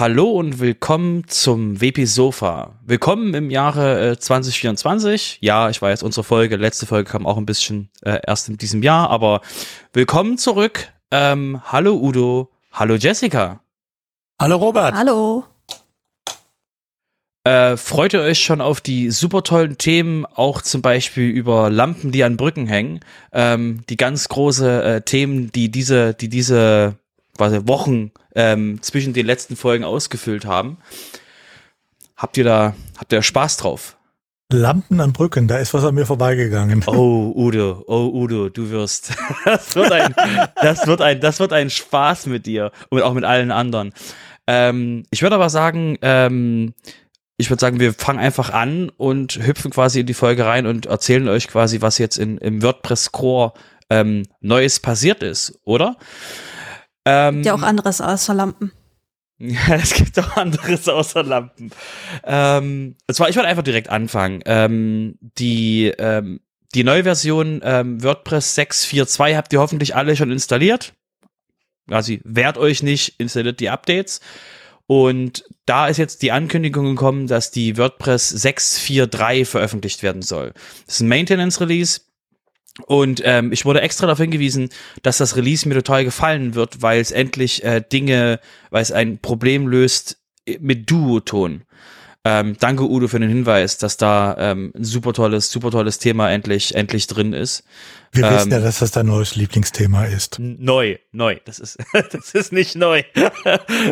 Hallo und willkommen zum WP Sofa. Willkommen im Jahre äh, 2024. Ja, ich weiß, unsere Folge, letzte Folge kam auch ein bisschen äh, erst in diesem Jahr, aber willkommen zurück. Ähm, hallo Udo, hallo Jessica. Hallo Robert. Hallo. Äh, freut ihr euch schon auf die super tollen Themen, auch zum Beispiel über Lampen, die an Brücken hängen? Ähm, die ganz große äh, Themen, die diese, die diese quasi Wochen ähm, zwischen den letzten Folgen ausgefüllt haben. Habt ihr da, habt ihr Spaß drauf? Lampen an Brücken, da ist was an mir vorbeigegangen. Oh, Udo, oh, Udo, du wirst, das wird ein, das wird ein, das wird ein Spaß mit dir und auch mit allen anderen. Ähm, ich würde aber sagen, ähm, ich würde sagen, wir fangen einfach an und hüpfen quasi in die Folge rein und erzählen euch quasi, was jetzt in, im WordPress Core ähm, Neues passiert ist, oder? Ähm, ja, auch anderes außer Lampen. Ja, es gibt auch anderes außer Lampen. Ähm, und zwar, ich wollte einfach direkt anfangen. Ähm, die, ähm, die neue Version ähm, WordPress 6.4.2 habt ihr hoffentlich alle schon installiert. Also wehrt euch nicht, installiert die Updates. Und da ist jetzt die Ankündigung gekommen, dass die WordPress 6.4.3 veröffentlicht werden soll. Das ist ein Maintenance-Release und ähm, ich wurde extra darauf hingewiesen, dass das Release mir total gefallen wird, weil es endlich äh, Dinge, weil es ein Problem löst äh, mit Duoton. Ähm, danke Udo für den Hinweis, dass da ähm, ein super tolles, super tolles Thema endlich, endlich drin ist. Wir ähm, wissen ja, dass das dein neues Lieblingsthema ist. Neu, neu. Das ist, das ist nicht neu.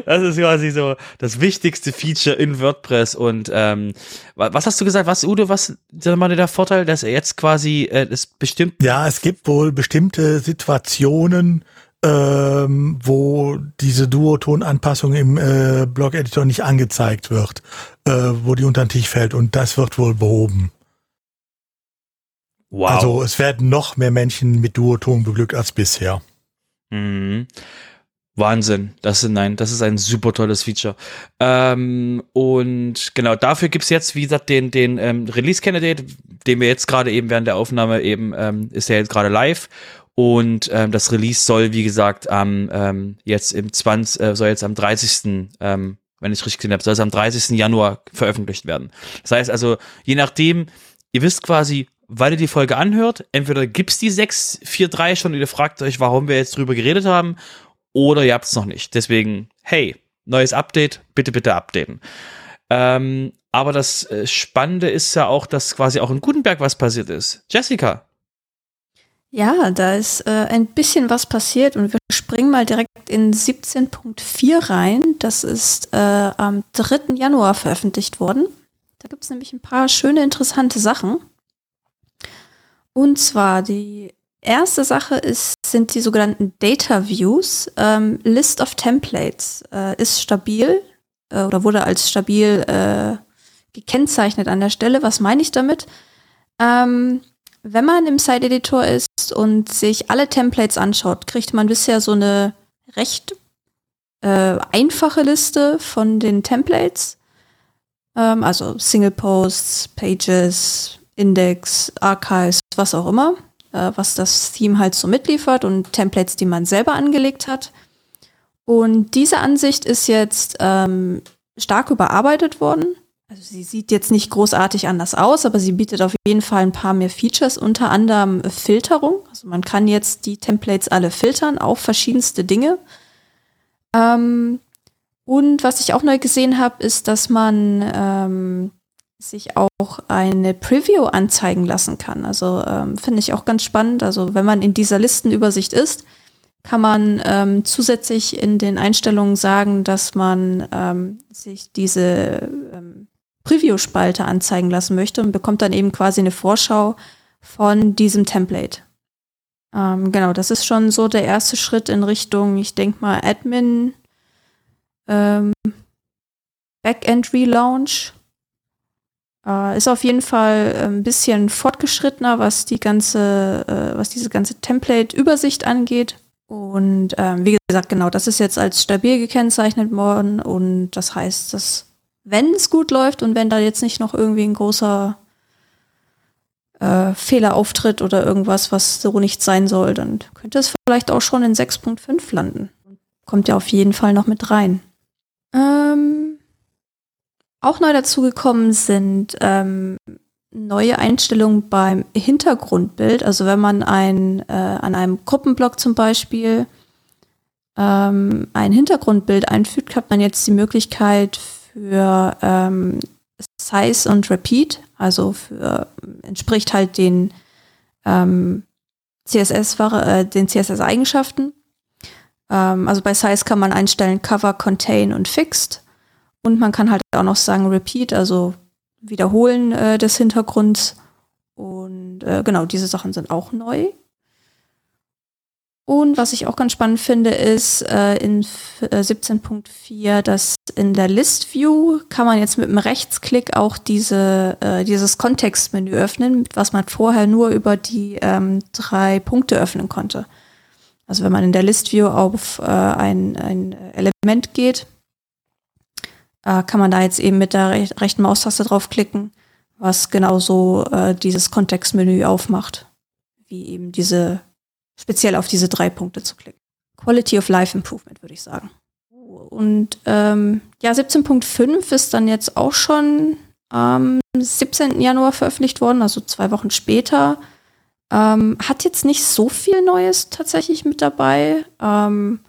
Das ist quasi so das wichtigste Feature in WordPress. Und ähm, was hast du gesagt? Was, Udo, was ist mal der Vorteil, dass er jetzt quasi äh, das bestimmt. Ja, es gibt wohl bestimmte Situationen, ähm, wo diese Duoton-Anpassung im äh, Blog-Editor nicht angezeigt wird, äh, wo die unter den Tisch fällt und das wird wohl behoben. Wow. Also es werden noch mehr Menschen mit Duoton beglückt als bisher. Mhm. Wahnsinn. Das ist, nein, das ist ein super tolles Feature. Ähm, und genau, dafür gibt's jetzt, wie gesagt, den, den ähm, Release-Candidate, den wir jetzt gerade eben während der Aufnahme eben, ähm, ist ja jetzt gerade live. Und ähm, das Release soll, wie gesagt, am ähm, jetzt im 20, äh, soll jetzt am 30. Ähm, wenn ich richtig gesehen habe, soll es am 30. Januar veröffentlicht werden. Das heißt also, je nachdem, ihr wisst quasi, weil ihr die Folge anhört, entweder gibt's die 643 schon und ihr fragt euch, warum wir jetzt drüber geredet haben, oder ihr habt's noch nicht. Deswegen, hey, neues Update, bitte, bitte updaten. Ähm, aber das äh, Spannende ist ja auch, dass quasi auch in Gutenberg was passiert ist. Jessica. Ja, da ist äh, ein bisschen was passiert und wir springen mal direkt in 17.4 rein. Das ist äh, am 3. Januar veröffentlicht worden. Da gibt's nämlich ein paar schöne, interessante Sachen. Und zwar die erste Sache ist, sind die sogenannten Data Views. Ähm, List of Templates äh, ist stabil äh, oder wurde als stabil äh, gekennzeichnet an der Stelle. Was meine ich damit? Ähm, wenn man im Site Editor ist und sich alle Templates anschaut, kriegt man bisher so eine recht äh, einfache Liste von den Templates. Ähm, also Single Posts, Pages, Index, Archives, was auch immer, äh, was das Theme halt so mitliefert und Templates, die man selber angelegt hat. Und diese Ansicht ist jetzt ähm, stark überarbeitet worden. Also sie sieht jetzt nicht großartig anders aus, aber sie bietet auf jeden Fall ein paar mehr Features, unter anderem Filterung. Also man kann jetzt die Templates alle filtern auf verschiedenste Dinge. Ähm, und was ich auch neu gesehen habe, ist, dass man ähm, sich auch eine Preview anzeigen lassen kann. Also ähm, finde ich auch ganz spannend. Also wenn man in dieser Listenübersicht ist, kann man ähm, zusätzlich in den Einstellungen sagen, dass man ähm, sich diese ähm, Preview-Spalte anzeigen lassen möchte und bekommt dann eben quasi eine Vorschau von diesem Template. Ähm, genau, das ist schon so der erste Schritt in Richtung, ich denke mal, Admin ähm, Backend Relaunch äh, ist auf jeden Fall ein bisschen fortgeschrittener, was die ganze, äh, was diese ganze Template-Übersicht angeht. Und ähm, wie gesagt, genau, das ist jetzt als stabil gekennzeichnet worden. Und das heißt, dass wenn es gut läuft und wenn da jetzt nicht noch irgendwie ein großer äh, Fehler auftritt oder irgendwas, was so nicht sein soll, dann könnte es vielleicht auch schon in 6.5 landen. Kommt ja auf jeden Fall noch mit rein. Ähm, auch neu dazugekommen sind ähm, neue Einstellungen beim Hintergrundbild. Also wenn man ein, äh, an einem Gruppenblock zum Beispiel ähm, ein Hintergrundbild einfügt, hat man jetzt die Möglichkeit für ähm, Size und Repeat, also für, entspricht halt den ähm, CSS, äh, den CSS-Eigenschaften. Ähm, also bei Size kann man einstellen Cover, Contain und Fixed. Und man kann halt auch noch sagen Repeat, also Wiederholen äh, des Hintergrunds. Und äh, genau, diese Sachen sind auch neu. Und was ich auch ganz spannend finde, ist äh, in äh, 17.4, dass in der List View kann man jetzt mit einem Rechtsklick auch diese, äh, dieses Kontextmenü öffnen, was man vorher nur über die ähm, drei Punkte öffnen konnte. Also wenn man in der List View auf äh, ein, ein Element geht, äh, kann man da jetzt eben mit der rech rechten Maustaste draufklicken, was genauso äh, dieses Kontextmenü aufmacht, wie eben diese speziell auf diese drei Punkte zu klicken. Quality of Life Improvement, würde ich sagen. Und ähm, ja, 17.5 ist dann jetzt auch schon am 17. Januar veröffentlicht worden, also zwei Wochen später. Ähm, hat jetzt nicht so viel Neues tatsächlich mit dabei. Ähm,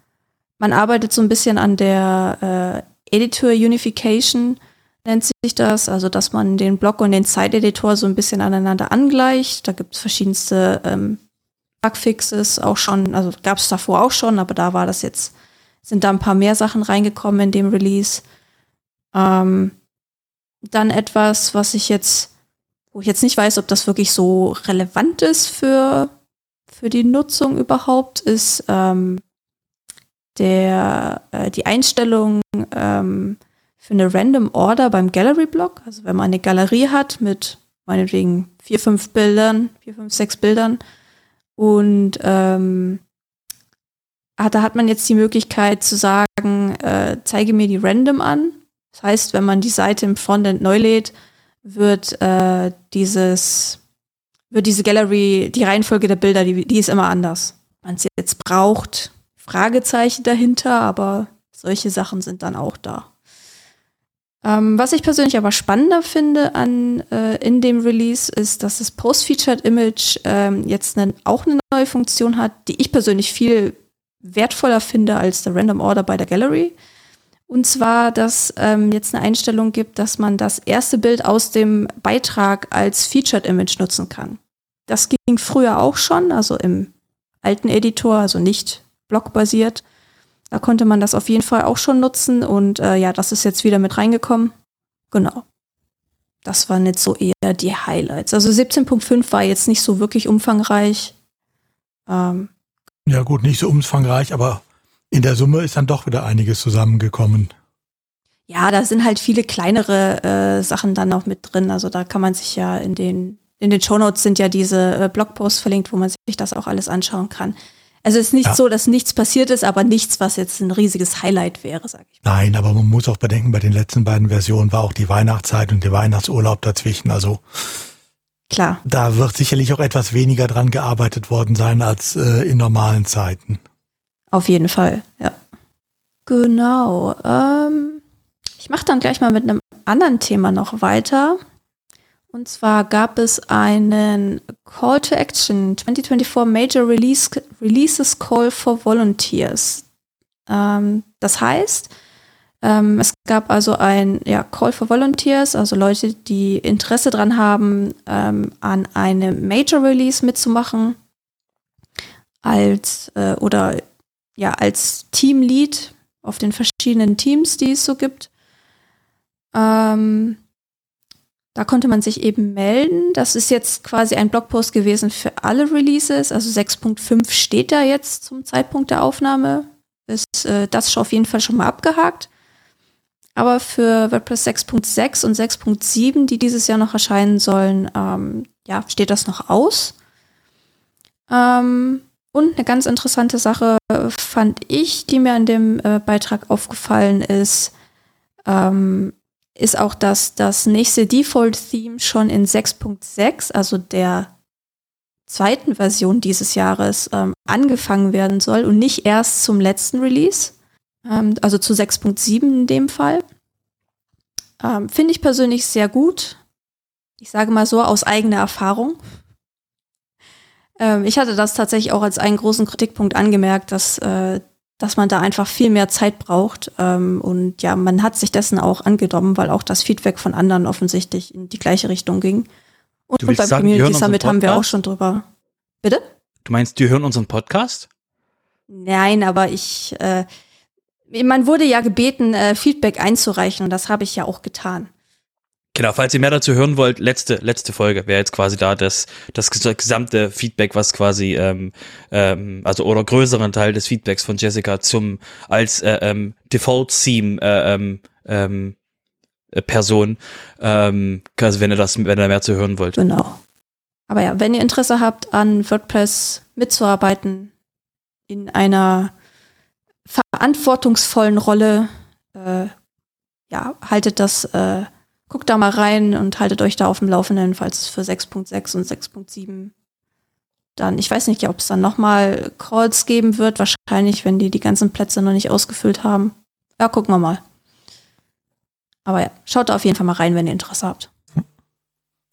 man arbeitet so ein bisschen an der äh, Editor Unification, nennt sich das. Also, dass man den Block und den Site-Editor so ein bisschen aneinander angleicht. Da gibt es verschiedenste ähm, Bugfixes auch schon, also gab es davor auch schon, aber da war das jetzt, sind da ein paar mehr Sachen reingekommen in dem Release. Ähm, dann etwas, was ich jetzt, wo ich jetzt nicht weiß, ob das wirklich so relevant ist für, für die Nutzung überhaupt, ist ähm, der, äh, die Einstellung ähm, für eine Random Order beim Gallery Block. Also wenn man eine Galerie hat mit meinetwegen vier, fünf Bildern, vier, fünf, sechs Bildern, und ähm, da hat man jetzt die Möglichkeit zu sagen, äh, zeige mir die Random an. Das heißt, wenn man die Seite im Frontend neu lädt, wird äh, dieses, wird diese Gallery, die Reihenfolge der Bilder, die, die ist immer anders. Man jetzt braucht, Fragezeichen dahinter, aber solche Sachen sind dann auch da. Ähm, was ich persönlich aber spannender finde an äh, in dem Release ist, dass das Post-Featured Image ähm, jetzt ne, auch eine neue Funktion hat, die ich persönlich viel wertvoller finde als der Random Order bei der Gallery. Und zwar, dass ähm, jetzt eine Einstellung gibt, dass man das erste Bild aus dem Beitrag als Featured Image nutzen kann. Das ging früher auch schon, also im alten Editor, also nicht blockbasiert. Da konnte man das auf jeden Fall auch schon nutzen und äh, ja, das ist jetzt wieder mit reingekommen. Genau. Das waren jetzt so eher die Highlights. Also 17.5 war jetzt nicht so wirklich umfangreich. Ähm, ja gut, nicht so umfangreich, aber in der Summe ist dann doch wieder einiges zusammengekommen. Ja, da sind halt viele kleinere äh, Sachen dann noch mit drin. Also da kann man sich ja in den in den Shownotes sind ja diese äh, Blogposts verlinkt, wo man sich das auch alles anschauen kann. Also es ist nicht ja. so, dass nichts passiert ist, aber nichts, was jetzt ein riesiges Highlight wäre, sag ich. Nein, aber man muss auch bedenken, bei den letzten beiden Versionen war auch die Weihnachtszeit und der Weihnachtsurlaub dazwischen. Also klar. Da wird sicherlich auch etwas weniger dran gearbeitet worden sein als äh, in normalen Zeiten. Auf jeden Fall, ja. Genau. Ähm, ich mache dann gleich mal mit einem anderen Thema noch weiter. Und zwar gab es einen Call to Action 2024 Major Release, Releases Call for Volunteers. Ähm, das heißt, ähm, es gab also ein ja, Call for Volunteers, also Leute, die Interesse daran haben, ähm, an einem Major Release mitzumachen, als äh, oder ja als Teamlead auf den verschiedenen Teams, die es so gibt. Ähm, da konnte man sich eben melden. Das ist jetzt quasi ein Blogpost gewesen für alle Releases. Also 6.5 steht da jetzt zum Zeitpunkt der Aufnahme. Ist äh, das schon auf jeden Fall schon mal abgehakt. Aber für WordPress 6.6 und 6.7, die dieses Jahr noch erscheinen sollen, ähm, ja, steht das noch aus. Ähm, und eine ganz interessante Sache fand ich, die mir an dem äh, Beitrag aufgefallen ist. Ähm, ist auch, dass das nächste Default-Theme schon in 6.6, also der zweiten Version dieses Jahres, ähm, angefangen werden soll und nicht erst zum letzten Release. Ähm, also zu 6.7 in dem Fall. Ähm, Finde ich persönlich sehr gut. Ich sage mal so aus eigener Erfahrung. Ähm, ich hatte das tatsächlich auch als einen großen Kritikpunkt angemerkt, dass, äh, dass man da einfach viel mehr Zeit braucht. Ähm, und ja, man hat sich dessen auch angenommen, weil auch das Feedback von anderen offensichtlich in die gleiche Richtung ging. Und, und beim sagen, Community Summit haben wir auch schon drüber. Bitte? Du meinst, die hören unseren Podcast? Nein, aber ich, äh, man wurde ja gebeten, äh, Feedback einzureichen und das habe ich ja auch getan. Genau, falls ihr mehr dazu hören wollt, letzte, letzte Folge wäre jetzt quasi da das, das gesamte Feedback, was quasi, ähm, ähm, also oder größeren Teil des Feedbacks von Jessica zum als äh, ähm, Default-Theme äh, ähm, ähm, äh, Person, ähm, also wenn ihr das, wenn ihr mehr zu hören wollt. Genau. Aber ja, wenn ihr Interesse habt, an WordPress mitzuarbeiten, in einer verantwortungsvollen Rolle, äh, ja, haltet das äh, guckt da mal rein und haltet euch da auf dem Laufenden, falls es für 6.6 und 6.7 dann, ich weiß nicht, ob es dann nochmal Calls geben wird, wahrscheinlich, wenn die die ganzen Plätze noch nicht ausgefüllt haben. Ja, gucken wir mal. Aber ja, schaut da auf jeden Fall mal rein, wenn ihr Interesse habt.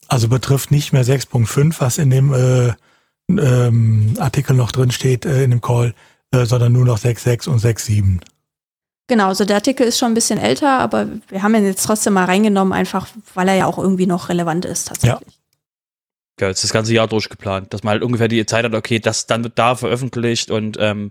Also betrifft nicht mehr 6.5, was in dem äh, ähm, Artikel noch drin steht, äh, in dem Call, äh, sondern nur noch 6.6 und 6.7. Genau, also der Artikel ist schon ein bisschen älter, aber wir haben ihn jetzt trotzdem mal reingenommen, einfach weil er ja auch irgendwie noch relevant ist tatsächlich. Ja. Ja, jetzt das ganze Jahr durchgeplant, dass man halt ungefähr die Zeit hat, okay, das dann wird da veröffentlicht und ähm,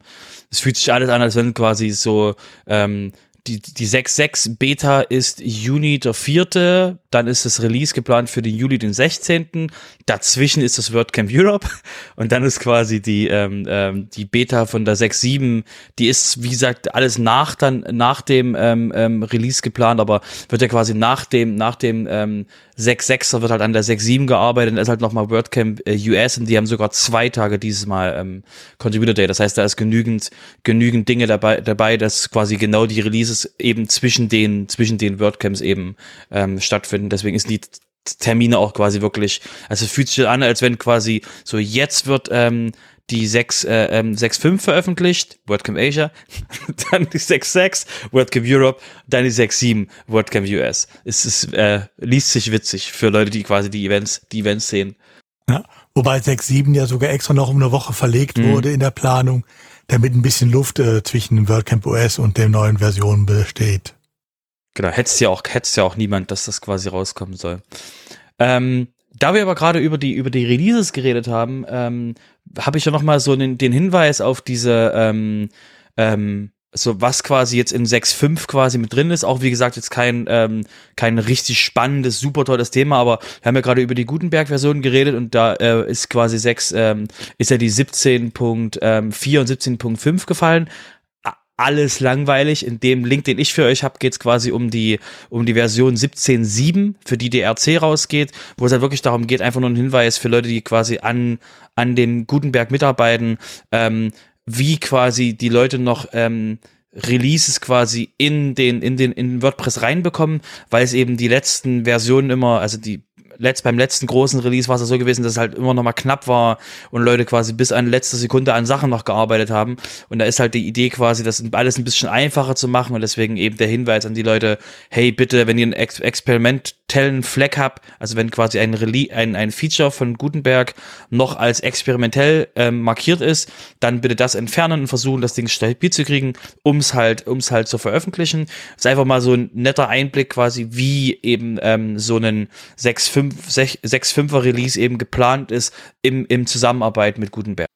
es fühlt sich alles an, als wenn quasi so ähm, die, die 6.6 Beta ist Juni der vierte, dann ist das Release geplant für den Juli den 16. Dazwischen ist das WordCamp Europe und dann ist quasi die, ähm, ähm, die Beta von der 6.7, die ist, wie gesagt, alles nach dann, nach dem ähm, ähm, Release geplant, aber wird ja quasi nach dem, nach dem ähm, 6.6er wird halt an der 6.7 gearbeitet und ist halt nochmal WordCamp äh, US und die haben sogar zwei Tage dieses Mal ähm, Contributor Day. Das heißt, da ist genügend, genügend Dinge dabei, dabei, dass quasi genau die Releases eben zwischen den, zwischen den WordCamps eben ähm, stattfinden. Deswegen ist die Termine auch quasi wirklich, also es fühlt sich an, als wenn quasi so jetzt wird ähm, die 6, äh, ähm, 6.5 veröffentlicht, WordCamp Asia, dann die 6.6, WordCamp Europe, dann die 6.7, WordCamp US. Es ist, äh, liest sich witzig für Leute, die quasi die Events, die Events sehen. Ja, wobei 6.7 ja sogar extra noch um eine Woche verlegt mhm. wurde in der Planung, damit ein bisschen Luft äh, zwischen WordCamp US und der neuen Version besteht. Genau, hättest ja auch, hättest ja auch niemand, dass das quasi rauskommen soll. Ähm, da wir aber gerade über die über die Releases geredet haben, ähm, habe ich ja noch mal so den, den Hinweis auf diese ähm, ähm, so was quasi jetzt in 6.5 quasi mit drin ist. Auch wie gesagt jetzt kein ähm, kein richtig spannendes, super tolles Thema, aber wir haben ja gerade über die Gutenberg-Version geredet und da äh, ist quasi 6 ähm, ist ja die 17.4 ähm, und 17.5 gefallen alles langweilig. In dem Link, den ich für euch habe, geht es quasi um die, um die Version 17.7, für die DRC rausgeht, wo es halt wirklich darum geht, einfach nur ein Hinweis für Leute, die quasi an, an dem Gutenberg mitarbeiten, ähm, wie quasi die Leute noch ähm, Releases quasi in den, in den, in WordPress reinbekommen, weil es eben die letzten Versionen immer, also die letzt, beim letzten großen Release war es so gewesen, dass es halt immer noch mal knapp war und Leute quasi bis an letzte Sekunde an Sachen noch gearbeitet haben. Und da ist halt die Idee quasi, das alles ein bisschen einfacher zu machen und deswegen eben der Hinweis an die Leute, hey, bitte, wenn ihr ein Ex experimentellen Fleck habt, also wenn quasi ein, Rele ein, ein Feature von Gutenberg noch als experimentell ähm, markiert ist, dann bitte das entfernen und versuchen, das Ding stabil zu kriegen, um es halt, ums halt zu veröffentlichen. Das ist einfach mal so ein netter Einblick quasi, wie eben ähm, so 6.5 6.5er Release eben geplant ist im, im Zusammenarbeit mit Gutenberg.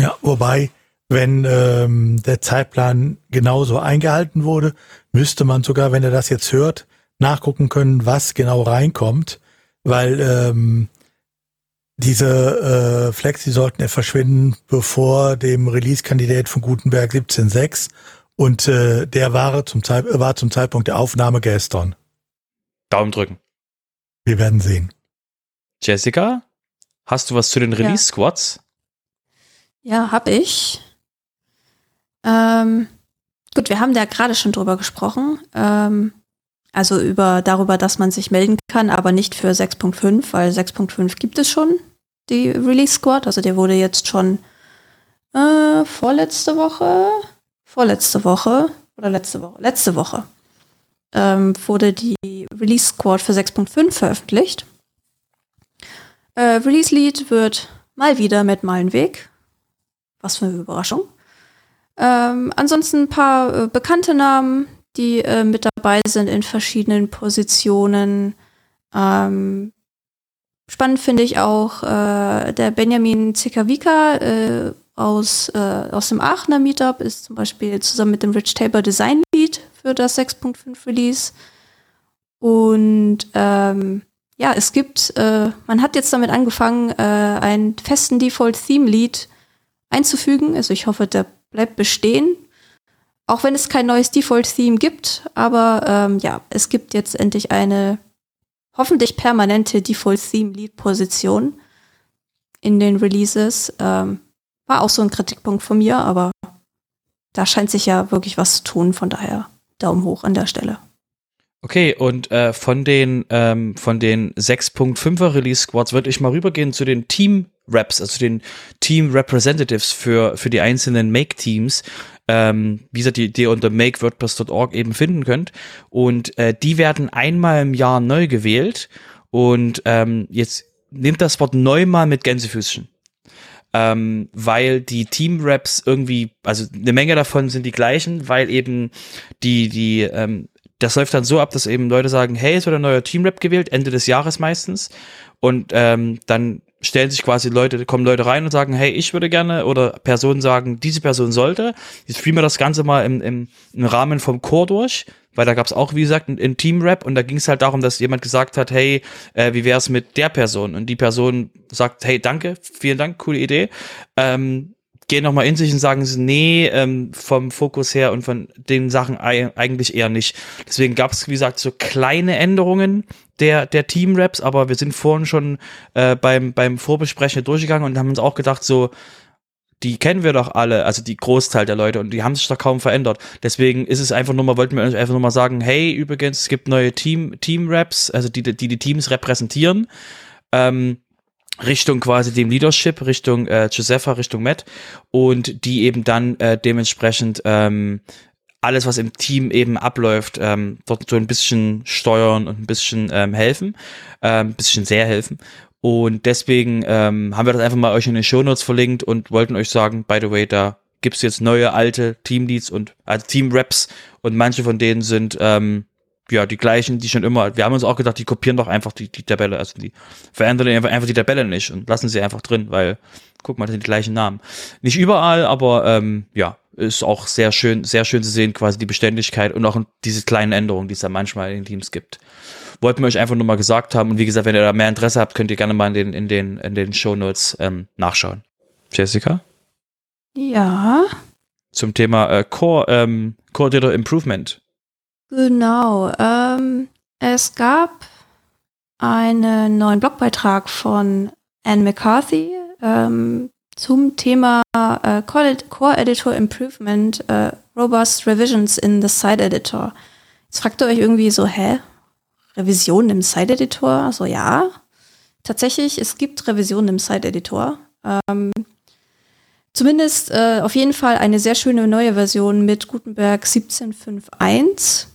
Ja, wobei, wenn ähm, der Zeitplan genauso eingehalten wurde, müsste man sogar, wenn er das jetzt hört, nachgucken können, was genau reinkommt, weil ähm, diese äh, Flex, die sollten ja verschwinden bevor dem Release-Kandidat von Gutenberg 17.6 und äh, der war zum, Zeit, war zum Zeitpunkt der Aufnahme gestern. Daumen drücken. Wir werden sehen. Jessica, hast du was zu den Release Squads? Ja, ja habe ich. Ähm, gut, wir haben da gerade schon drüber gesprochen. Ähm, also über darüber, dass man sich melden kann, aber nicht für 6.5, weil 6.5 gibt es schon, die Release Squad. Also der wurde jetzt schon äh, vorletzte Woche, vorletzte Woche oder letzte Woche, letzte Woche ähm, wurde die Release Squad für 6.5 veröffentlicht. Äh, Release Lead wird mal wieder mit Malenweg. Was für eine Überraschung. Ähm, ansonsten ein paar äh, bekannte Namen, die äh, mit dabei sind in verschiedenen Positionen. Ähm, spannend finde ich auch äh, der Benjamin Zikavika äh, aus, äh, aus dem Aachener Meetup, ist zum Beispiel zusammen mit dem Rich Tabor Design Lead für das 6.5 Release. Und ähm, ja, es gibt, äh, man hat jetzt damit angefangen, äh, einen festen Default-Theme-Lead einzufügen. Also ich hoffe, der bleibt bestehen. Auch wenn es kein neues Default-Theme gibt, aber ähm, ja, es gibt jetzt endlich eine hoffentlich permanente Default-Theme-Lead-Position in den Releases. Ähm, war auch so ein Kritikpunkt von mir, aber da scheint sich ja wirklich was zu tun, von daher Daumen hoch an der Stelle. Okay, und äh, von den ähm, den 6.5er Release Squads würde ich mal rübergehen zu den Team Reps, also den Team Representatives für für die einzelnen Make Teams, ähm, wie gesagt, die, die ihr unter makewordpress.org eben finden könnt. Und äh, die werden einmal im Jahr neu gewählt. Und ähm, jetzt nehmt das Wort neu mal mit Gänsefüßchen ähm, weil die Team-Raps irgendwie, also eine Menge davon sind die gleichen, weil eben die, die, ähm, das läuft dann so ab, dass eben Leute sagen, hey, es wird ein neuer Team-Rap gewählt, Ende des Jahres meistens. Und ähm, dann stellen sich quasi Leute, kommen Leute rein und sagen, hey, ich würde gerne, oder Personen sagen, diese Person sollte. Jetzt spielen wir das Ganze mal im, im, im Rahmen vom Chor durch weil da gab es auch, wie gesagt, einen Team-Rap und da ging es halt darum, dass jemand gesagt hat, hey, äh, wie wäre es mit der Person? Und die Person sagt, hey, danke, vielen Dank, coole Idee. Ähm, gehen nochmal in sich und sagen nee, ähm, vom Fokus her und von den Sachen eigentlich eher nicht. Deswegen gab es, wie gesagt, so kleine Änderungen der, der Team-Raps, aber wir sind vorhin schon äh, beim, beim Vorbesprechen durchgegangen und haben uns auch gedacht, so, die kennen wir doch alle, also die Großteil der Leute und die haben sich doch kaum verändert. Deswegen ist es einfach nur mal, wollten wir euch einfach nur mal sagen, hey, übrigens, es gibt neue Team, Team-Raps, also die, die die Teams repräsentieren, ähm, Richtung quasi dem Leadership, Richtung äh, Josepha, Richtung Matt und die eben dann äh, dementsprechend ähm, alles, was im Team eben abläuft, ähm, dort so ein bisschen steuern und ein bisschen ähm, helfen, ähm, ein bisschen sehr helfen. Und deswegen ähm, haben wir das einfach mal euch in den Shownotes verlinkt und wollten euch sagen, by the way, da gibt's jetzt neue alte Teamleads und also Team-Raps und manche von denen sind ähm, ja die gleichen, die schon immer, wir haben uns auch gedacht, die kopieren doch einfach die, die Tabelle, also die verändern einfach, einfach die Tabelle nicht und lassen sie einfach drin, weil, guck mal, das sind die gleichen Namen. Nicht überall, aber ähm, ja, ist auch sehr schön, sehr schön zu sehen, quasi die Beständigkeit und auch diese kleinen Änderungen, die es da manchmal in den Teams gibt wollten wir euch einfach nur mal gesagt haben. Und wie gesagt, wenn ihr da mehr Interesse habt, könnt ihr gerne mal in den, in den, in den Show Notes ähm, nachschauen. Jessica? Ja. Zum Thema äh, Core, ähm, Core Data Improvement. Genau. Ähm, es gab einen neuen Blogbeitrag von Anne McCarthy ähm, zum Thema äh, Core Editor Improvement, äh, Robust Revisions in the Site Editor. Jetzt fragt ihr euch irgendwie so, hä, Revisionen im Site-Editor? Also ja, tatsächlich, es gibt Revisionen im Site-Editor. Ähm, zumindest äh, auf jeden Fall eine sehr schöne neue Version mit Gutenberg 17.5.1.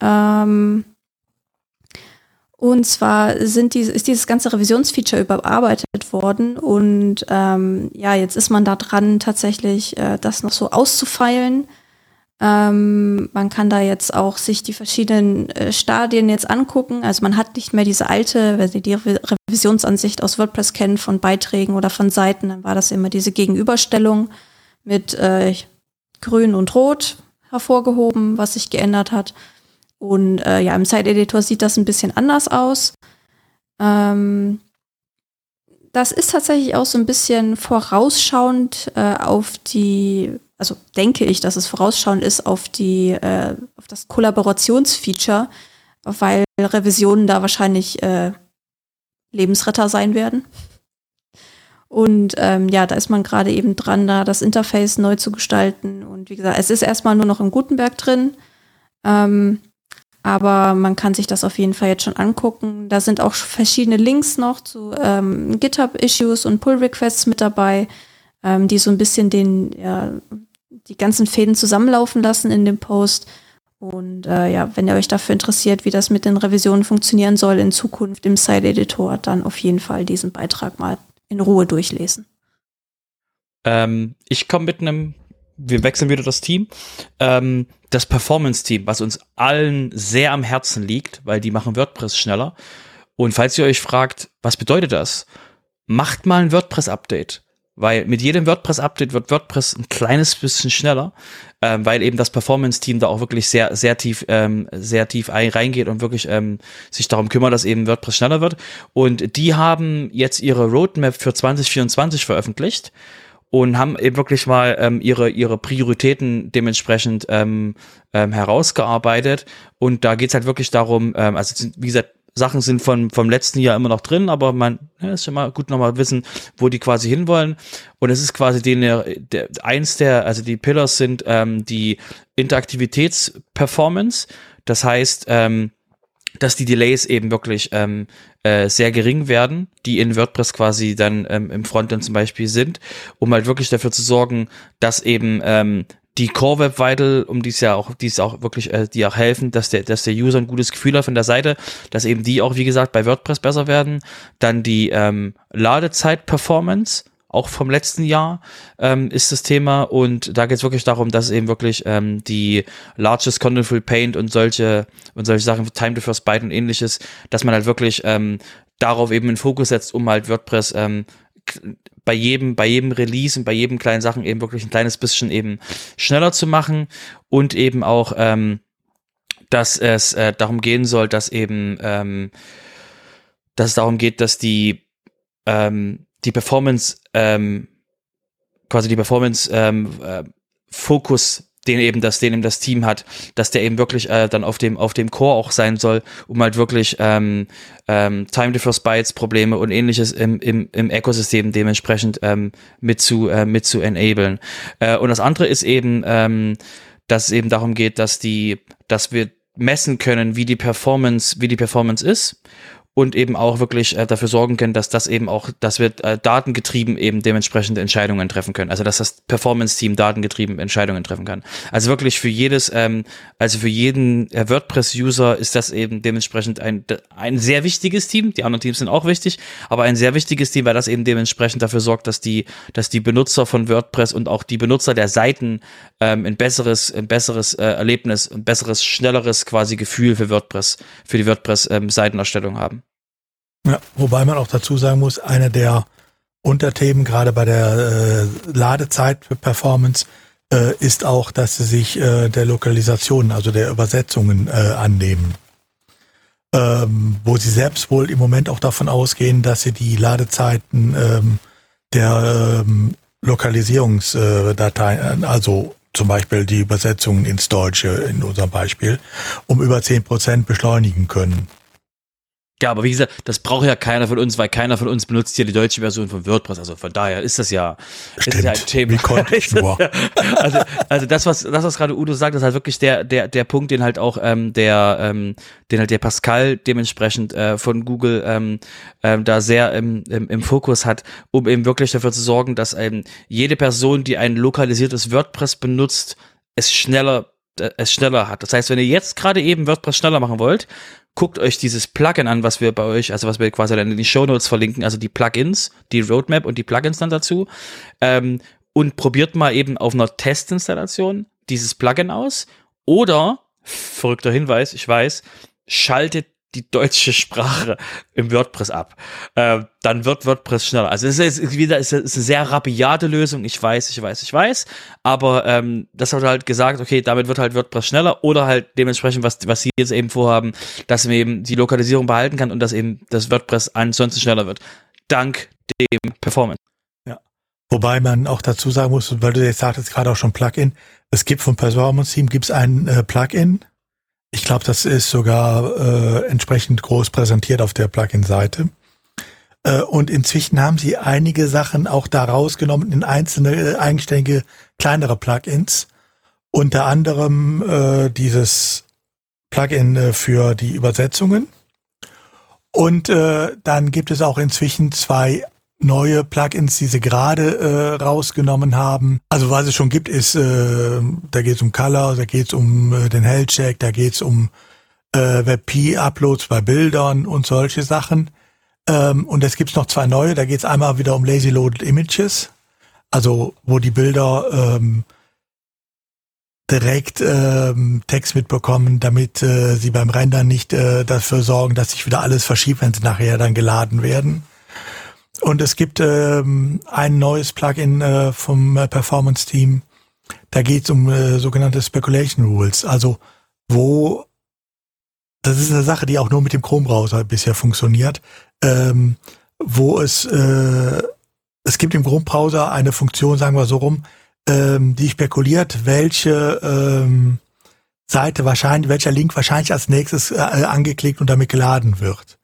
Ähm, und zwar sind die, ist dieses ganze Revisionsfeature überarbeitet worden und ähm, ja, jetzt ist man da dran, tatsächlich äh, das noch so auszufeilen. Ähm, man kann da jetzt auch sich die verschiedenen äh, Stadien jetzt angucken. Also man hat nicht mehr diese alte, wenn Sie die Revisionsansicht aus WordPress kennen von Beiträgen oder von Seiten, dann war das immer diese Gegenüberstellung mit äh, Grün und Rot hervorgehoben, was sich geändert hat. Und äh, ja, im Site-Editor sieht das ein bisschen anders aus. Ähm, das ist tatsächlich auch so ein bisschen vorausschauend äh, auf die also denke ich, dass es vorausschauend ist auf die, äh, auf das Kollaborationsfeature, weil Revisionen da wahrscheinlich äh, Lebensretter sein werden. Und ähm, ja, da ist man gerade eben dran, da das Interface neu zu gestalten. Und wie gesagt, es ist erstmal nur noch im Gutenberg drin. Ähm, aber man kann sich das auf jeden Fall jetzt schon angucken. Da sind auch verschiedene Links noch zu ähm, GitHub-Issues und Pull-Requests mit dabei, ähm, die so ein bisschen den, ja, die ganzen Fäden zusammenlaufen lassen in dem Post. Und äh, ja, wenn ihr euch dafür interessiert, wie das mit den Revisionen funktionieren soll in Zukunft im Side-Editor, dann auf jeden Fall diesen Beitrag mal in Ruhe durchlesen. Ähm, ich komme mit einem, wir wechseln wieder das Team, ähm, das Performance-Team, was uns allen sehr am Herzen liegt, weil die machen WordPress schneller. Und falls ihr euch fragt, was bedeutet das? Macht mal ein WordPress-Update. Weil mit jedem WordPress-Update wird WordPress ein kleines bisschen schneller, ähm, weil eben das Performance-Team da auch wirklich sehr, sehr tief, ähm, sehr tief ein, reingeht und wirklich ähm, sich darum kümmert, dass eben WordPress schneller wird. Und die haben jetzt ihre Roadmap für 2024 veröffentlicht und haben eben wirklich mal ähm, ihre, ihre Prioritäten dementsprechend ähm, ähm, herausgearbeitet. Und da geht's halt wirklich darum, ähm, also wie gesagt, Sachen sind von, vom letzten Jahr immer noch drin, aber man ja, ist schon mal gut nochmal wissen, wo die quasi hinwollen. Und es ist quasi den, der, eins der, also die Pillars sind ähm, die Interaktivitätsperformance. Das heißt, ähm, dass die Delays eben wirklich ähm, äh, sehr gering werden, die in WordPress quasi dann ähm, im Frontend zum Beispiel sind, um halt wirklich dafür zu sorgen, dass eben ähm, die Core Web Vital, um die es ja auch, die es auch wirklich, äh, die auch helfen, dass der, dass der User ein gutes Gefühl hat von der Seite, dass eben die auch, wie gesagt, bei WordPress besser werden. Dann die ähm, Ladezeit Performance, auch vom letzten Jahr ähm, ist das Thema. Und da geht es wirklich darum, dass eben wirklich ähm, die Largest Contentful Paint und solche und solche Sachen, Time to First Byte und ähnliches, dass man halt wirklich ähm, darauf eben einen Fokus setzt, um halt WordPress ähm, bei jedem, bei jedem Release und bei jedem kleinen Sachen eben wirklich ein kleines bisschen eben schneller zu machen und eben auch, ähm, dass es äh, darum gehen soll, dass eben, ähm, dass es darum geht, dass die, ähm, die Performance, ähm, quasi die Performance ähm, äh, Fokus den eben das, den eben das Team hat, dass der eben wirklich äh, dann auf dem auf dem Core auch sein soll, um halt wirklich ähm, ähm, Time First Bytes Probleme und ähnliches im, im, im Ökosystem dementsprechend ähm, mit zu äh, mit zu enablen. Äh, und das andere ist eben, ähm, dass es eben darum geht, dass die, dass wir messen können, wie die Performance, wie die Performance ist und eben auch wirklich äh, dafür sorgen können, dass das eben auch, dass wir äh, datengetrieben eben dementsprechend Entscheidungen treffen können. Also dass das Performance-Team datengetrieben Entscheidungen treffen kann. Also wirklich für jedes, ähm, also für jeden äh, WordPress-User ist das eben dementsprechend ein, ein sehr wichtiges Team. Die anderen Teams sind auch wichtig, aber ein sehr wichtiges Team, weil das eben dementsprechend dafür sorgt, dass die, dass die Benutzer von WordPress und auch die Benutzer der Seiten ähm, ein besseres, ein besseres äh, Erlebnis, ein besseres, schnelleres quasi Gefühl für WordPress, für die WordPress-Seitenerstellung ähm, haben. Ja, wobei man auch dazu sagen muss, eine der Unterthemen gerade bei der äh, Ladezeit für Performance äh, ist auch, dass sie sich äh, der Lokalisation, also der Übersetzungen äh, annehmen. Ähm, wo sie selbst wohl im Moment auch davon ausgehen, dass sie die Ladezeiten ähm, der ähm, Lokalisierungsdateien, also zum Beispiel die Übersetzungen ins Deutsche in unserem Beispiel, um über zehn Prozent beschleunigen können. Ja, aber wie gesagt, das braucht ja keiner von uns, weil keiner von uns benutzt hier die deutsche Version von WordPress. Also von daher ist das ja, Stimmt. Ist ja ein Thema. Wie konnte ich nur? also, also das, was, das, was gerade Udo sagt, ist halt wirklich der, der, der Punkt, den halt auch ähm, der, ähm, den halt der Pascal dementsprechend äh, von Google ähm, ähm, da sehr im, im, im Fokus hat, um eben wirklich dafür zu sorgen, dass eben jede Person, die ein lokalisiertes WordPress benutzt, es schneller es schneller hat. Das heißt, wenn ihr jetzt gerade eben WordPress schneller machen wollt, guckt euch dieses Plugin an, was wir bei euch, also was wir quasi dann in die Show Notes verlinken, also die Plugins, die Roadmap und die Plugins dann dazu. Ähm, und probiert mal eben auf einer Testinstallation dieses Plugin aus. Oder, verrückter Hinweis, ich weiß, schaltet die deutsche Sprache im WordPress ab. Äh, dann wird WordPress schneller. Also es ist wieder es ist eine sehr rabiate Lösung. Ich weiß, ich weiß, ich weiß. Aber ähm, das hat halt gesagt, okay, damit wird halt WordPress schneller oder halt dementsprechend, was, was sie jetzt eben vorhaben, dass man eben die Lokalisierung behalten kann und dass eben das WordPress ansonsten schneller wird. Dank dem Performance. Ja. Wobei man auch dazu sagen muss, weil du jetzt sagtest gerade auch schon Plugin, es gibt vom Performance Team gibt's ein äh, Plugin, ich glaube, das ist sogar äh, entsprechend groß präsentiert auf der Plugin-Seite. Äh, und inzwischen haben sie einige Sachen auch da rausgenommen in einzelne äh, eigenständige kleinere Plugins. Unter anderem äh, dieses Plugin äh, für die Übersetzungen. Und äh, dann gibt es auch inzwischen zwei neue Plugins, die sie gerade äh, rausgenommen haben. Also was es schon gibt, ist, äh, da geht es um Color, da geht es um äh, den Health-Check, da geht es um äh, WebP-Uploads bei Bildern und solche Sachen. Ähm, und es gibt noch zwei neue, da geht es einmal wieder um Lazy Loaded Images, also wo die Bilder ähm, direkt ähm, Text mitbekommen, damit äh, sie beim Rendern nicht äh, dafür sorgen, dass sich wieder alles verschiebt, wenn sie nachher dann geladen werden. Und es gibt ähm, ein neues Plugin äh, vom äh, Performance Team. Da geht es um äh, sogenannte Speculation Rules. Also wo das ist eine Sache, die auch nur mit dem Chrome-Browser bisher funktioniert, ähm, wo es äh, es gibt im Chrome-Browser eine Funktion, sagen wir so rum, ähm, die spekuliert, welche ähm, Seite wahrscheinlich, welcher Link wahrscheinlich als nächstes äh, angeklickt und damit geladen wird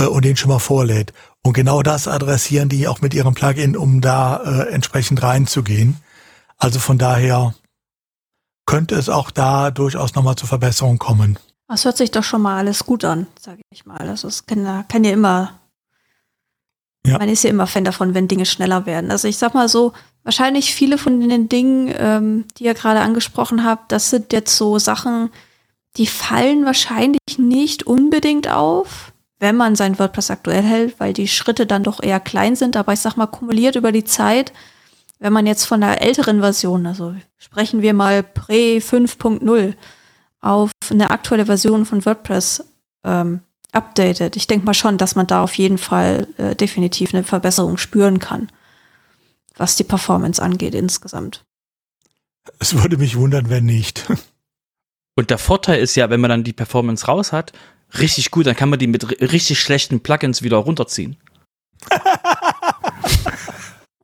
äh, und den schon mal vorlädt. Und genau das adressieren die auch mit ihrem Plugin, um da äh, entsprechend reinzugehen. Also von daher könnte es auch da durchaus nochmal zu Verbesserungen kommen. Das hört sich doch schon mal alles gut an, sage ich mal. Das ist, kann, kann ja immer, ja. man ist ja immer Fan davon, wenn Dinge schneller werden. Also ich sag mal so, wahrscheinlich viele von den Dingen, ähm, die ihr gerade angesprochen habt, das sind jetzt so Sachen, die fallen wahrscheinlich nicht unbedingt auf wenn man sein WordPress aktuell hält, weil die Schritte dann doch eher klein sind. Aber ich sag mal, kumuliert über die Zeit, wenn man jetzt von der älteren Version, also sprechen wir mal Pre 5.0 auf eine aktuelle Version von WordPress ähm, updatet, ich denke mal schon, dass man da auf jeden Fall äh, definitiv eine Verbesserung spüren kann, was die Performance angeht insgesamt. Es würde mich wundern, wenn nicht. Und der Vorteil ist ja, wenn man dann die Performance raus hat, richtig gut, dann kann man die mit richtig schlechten Plugins wieder runterziehen.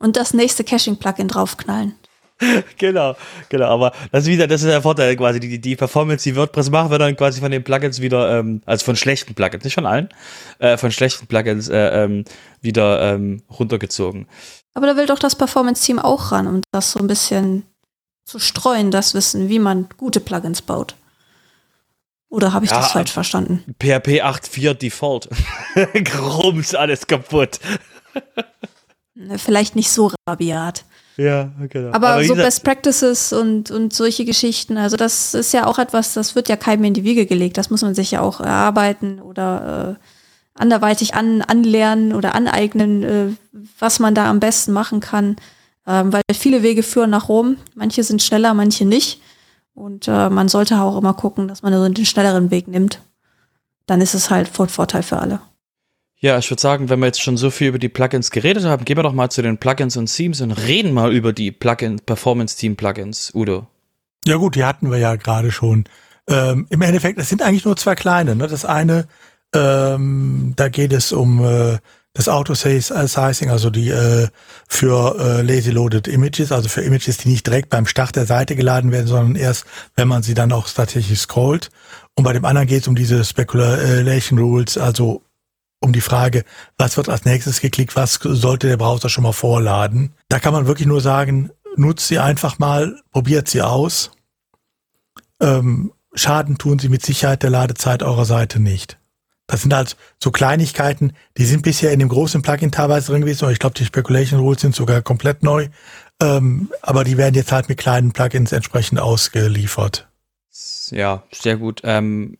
Und das nächste Caching-Plugin draufknallen. genau, genau, aber das ist wieder, das ist der Vorteil quasi, die, die Performance, die WordPress macht, wird dann quasi von den Plugins wieder, ähm, also von schlechten Plugins, nicht von allen, äh, von schlechten Plugins äh, ähm, wieder ähm, runtergezogen. Aber da will doch das Performance-Team auch ran, um das so ein bisschen zu streuen, das Wissen, wie man gute Plugins baut. Oder habe ich ja, das falsch verstanden? PHP 8.4 Default. Grums alles kaputt. Ne, vielleicht nicht so rabiat. Ja, genau. Aber, Aber so gesagt, Best Practices und, und solche Geschichten, also das ist ja auch etwas, das wird ja keinem in die Wiege gelegt. Das muss man sich ja auch erarbeiten oder äh, anderweitig an, anlernen oder aneignen, äh, was man da am besten machen kann. Ähm, weil viele Wege führen nach Rom. Manche sind schneller, manche nicht. Und äh, man sollte auch immer gucken, dass man den schnelleren Weg nimmt. Dann ist es halt von Vorteil für alle. Ja, ich würde sagen, wenn wir jetzt schon so viel über die Plugins geredet haben, gehen wir doch mal zu den Plugins und Themes und reden mal über die Plugin Performance Team Plugins, Udo. Ja gut, die hatten wir ja gerade schon. Ähm, Im Endeffekt, es sind eigentlich nur zwei kleine. Ne? Das eine, ähm, da geht es um äh, das Auto-Sizing, also die äh, für äh, Lazy Loaded Images, also für Images, die nicht direkt beim Start der Seite geladen werden, sondern erst, wenn man sie dann auch tatsächlich scrollt. Und bei dem anderen geht es um diese Speculation Rules, also um die Frage, was wird als nächstes geklickt, was sollte der Browser schon mal vorladen. Da kann man wirklich nur sagen, nutzt sie einfach mal, probiert sie aus. Ähm, Schaden tun sie mit Sicherheit der Ladezeit eurer Seite nicht. Das sind halt so Kleinigkeiten, die sind bisher in dem großen Plugin teilweise drin gewesen, ich glaube, die Speculation Rules sind sogar komplett neu. Ähm, aber die werden jetzt halt mit kleinen Plugins entsprechend ausgeliefert. Ja, sehr gut. Ähm,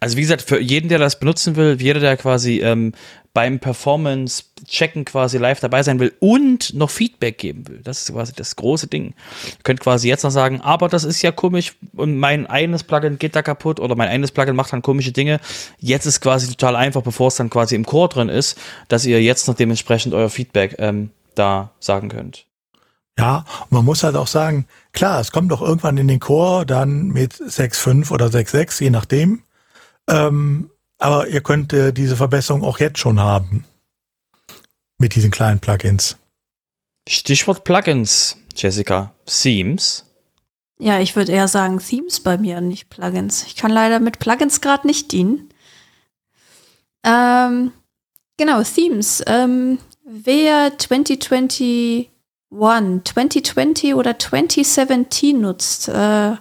also wie gesagt, für jeden, der das benutzen will, jeder, der quasi ähm, beim Performance-Checken quasi live dabei sein will und noch Feedback geben will. Das ist quasi das große Ding. Ihr könnt quasi jetzt noch sagen, aber das ist ja komisch und mein eines Plugin geht da kaputt oder mein eines Plugin macht dann komische Dinge. Jetzt ist quasi total einfach, bevor es dann quasi im Core drin ist, dass ihr jetzt noch dementsprechend euer Feedback ähm, da sagen könnt. Ja, man muss halt auch sagen, klar, es kommt doch irgendwann in den Core dann mit 6.5 oder 6.6, je nachdem. Ähm, aber ihr könnt äh, diese Verbesserung auch jetzt schon haben. Mit diesen kleinen Plugins. Stichwort Plugins, Jessica. Themes. Ja, ich würde eher sagen Themes bei mir, nicht Plugins. Ich kann leider mit Plugins gerade nicht dienen. Ähm, genau, Themes. Ähm, wer 2021, 2020 oder 2017 nutzt, äh,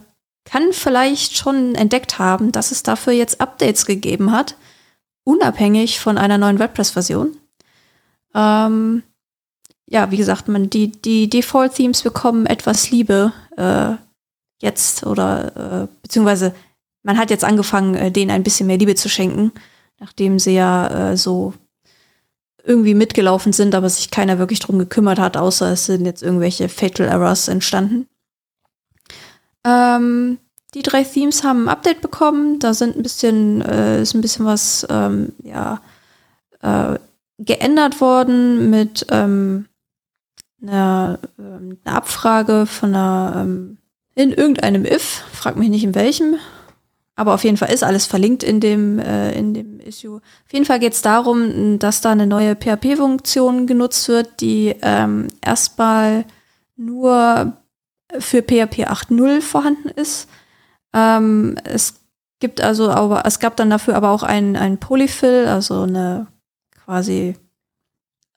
kann vielleicht schon entdeckt haben, dass es dafür jetzt Updates gegeben hat, unabhängig von einer neuen WordPress-Version. Ähm, ja, wie gesagt, man, die, die Default-Themes bekommen etwas Liebe äh, jetzt oder äh, beziehungsweise man hat jetzt angefangen, äh, denen ein bisschen mehr Liebe zu schenken, nachdem sie ja äh, so irgendwie mitgelaufen sind, aber sich keiner wirklich drum gekümmert hat, außer es sind jetzt irgendwelche Fatal Errors entstanden. Ähm, die drei Themes haben ein Update bekommen. Da sind ein bisschen, äh, ist ein bisschen was, ähm, ja, äh, geändert worden mit ähm, einer, ähm, einer, Abfrage von einer, ähm, in irgendeinem If, frag mich nicht in welchem, aber auf jeden Fall ist alles verlinkt in dem, äh, in dem Issue. Auf jeden Fall geht es darum, dass da eine neue PHP-Funktion genutzt wird, die ähm, erstmal nur für PHP 8.0 vorhanden ist. Ähm, es gibt also aber, es gab dann dafür aber auch einen, einen Polyfill, also eine quasi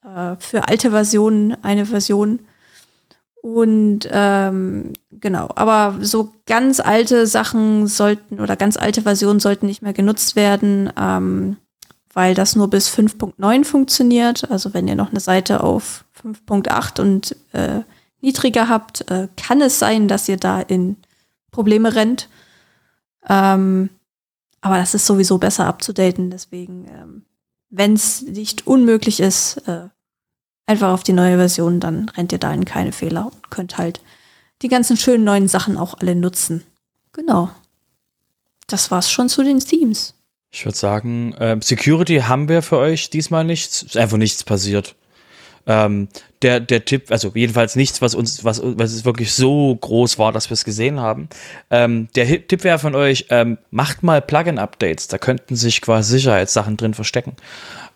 äh, für alte Versionen eine Version, und ähm, genau, aber so ganz alte Sachen sollten oder ganz alte Versionen sollten nicht mehr genutzt werden, ähm, weil das nur bis 5.9 funktioniert. Also wenn ihr noch eine Seite auf 5.8 und äh, niedriger habt, äh, kann es sein, dass ihr da in Probleme rennt. Ähm, aber das ist sowieso besser abzudaten. Deswegen, ähm, wenn es nicht unmöglich ist, äh, einfach auf die neue Version, dann rennt ihr da in keine Fehler und könnt halt die ganzen schönen neuen Sachen auch alle nutzen. Genau. Das war's schon zu den Themes. Ich würde sagen, äh, Security haben wir für euch diesmal nichts. Ist einfach nichts passiert. Ähm, der, der Tipp, also jedenfalls nichts, was uns, was, was es wirklich so groß war, dass wir es gesehen haben. Ähm, der Tipp wäre von euch, ähm, macht mal Plugin-Updates. Da könnten sich quasi Sicherheitssachen drin verstecken.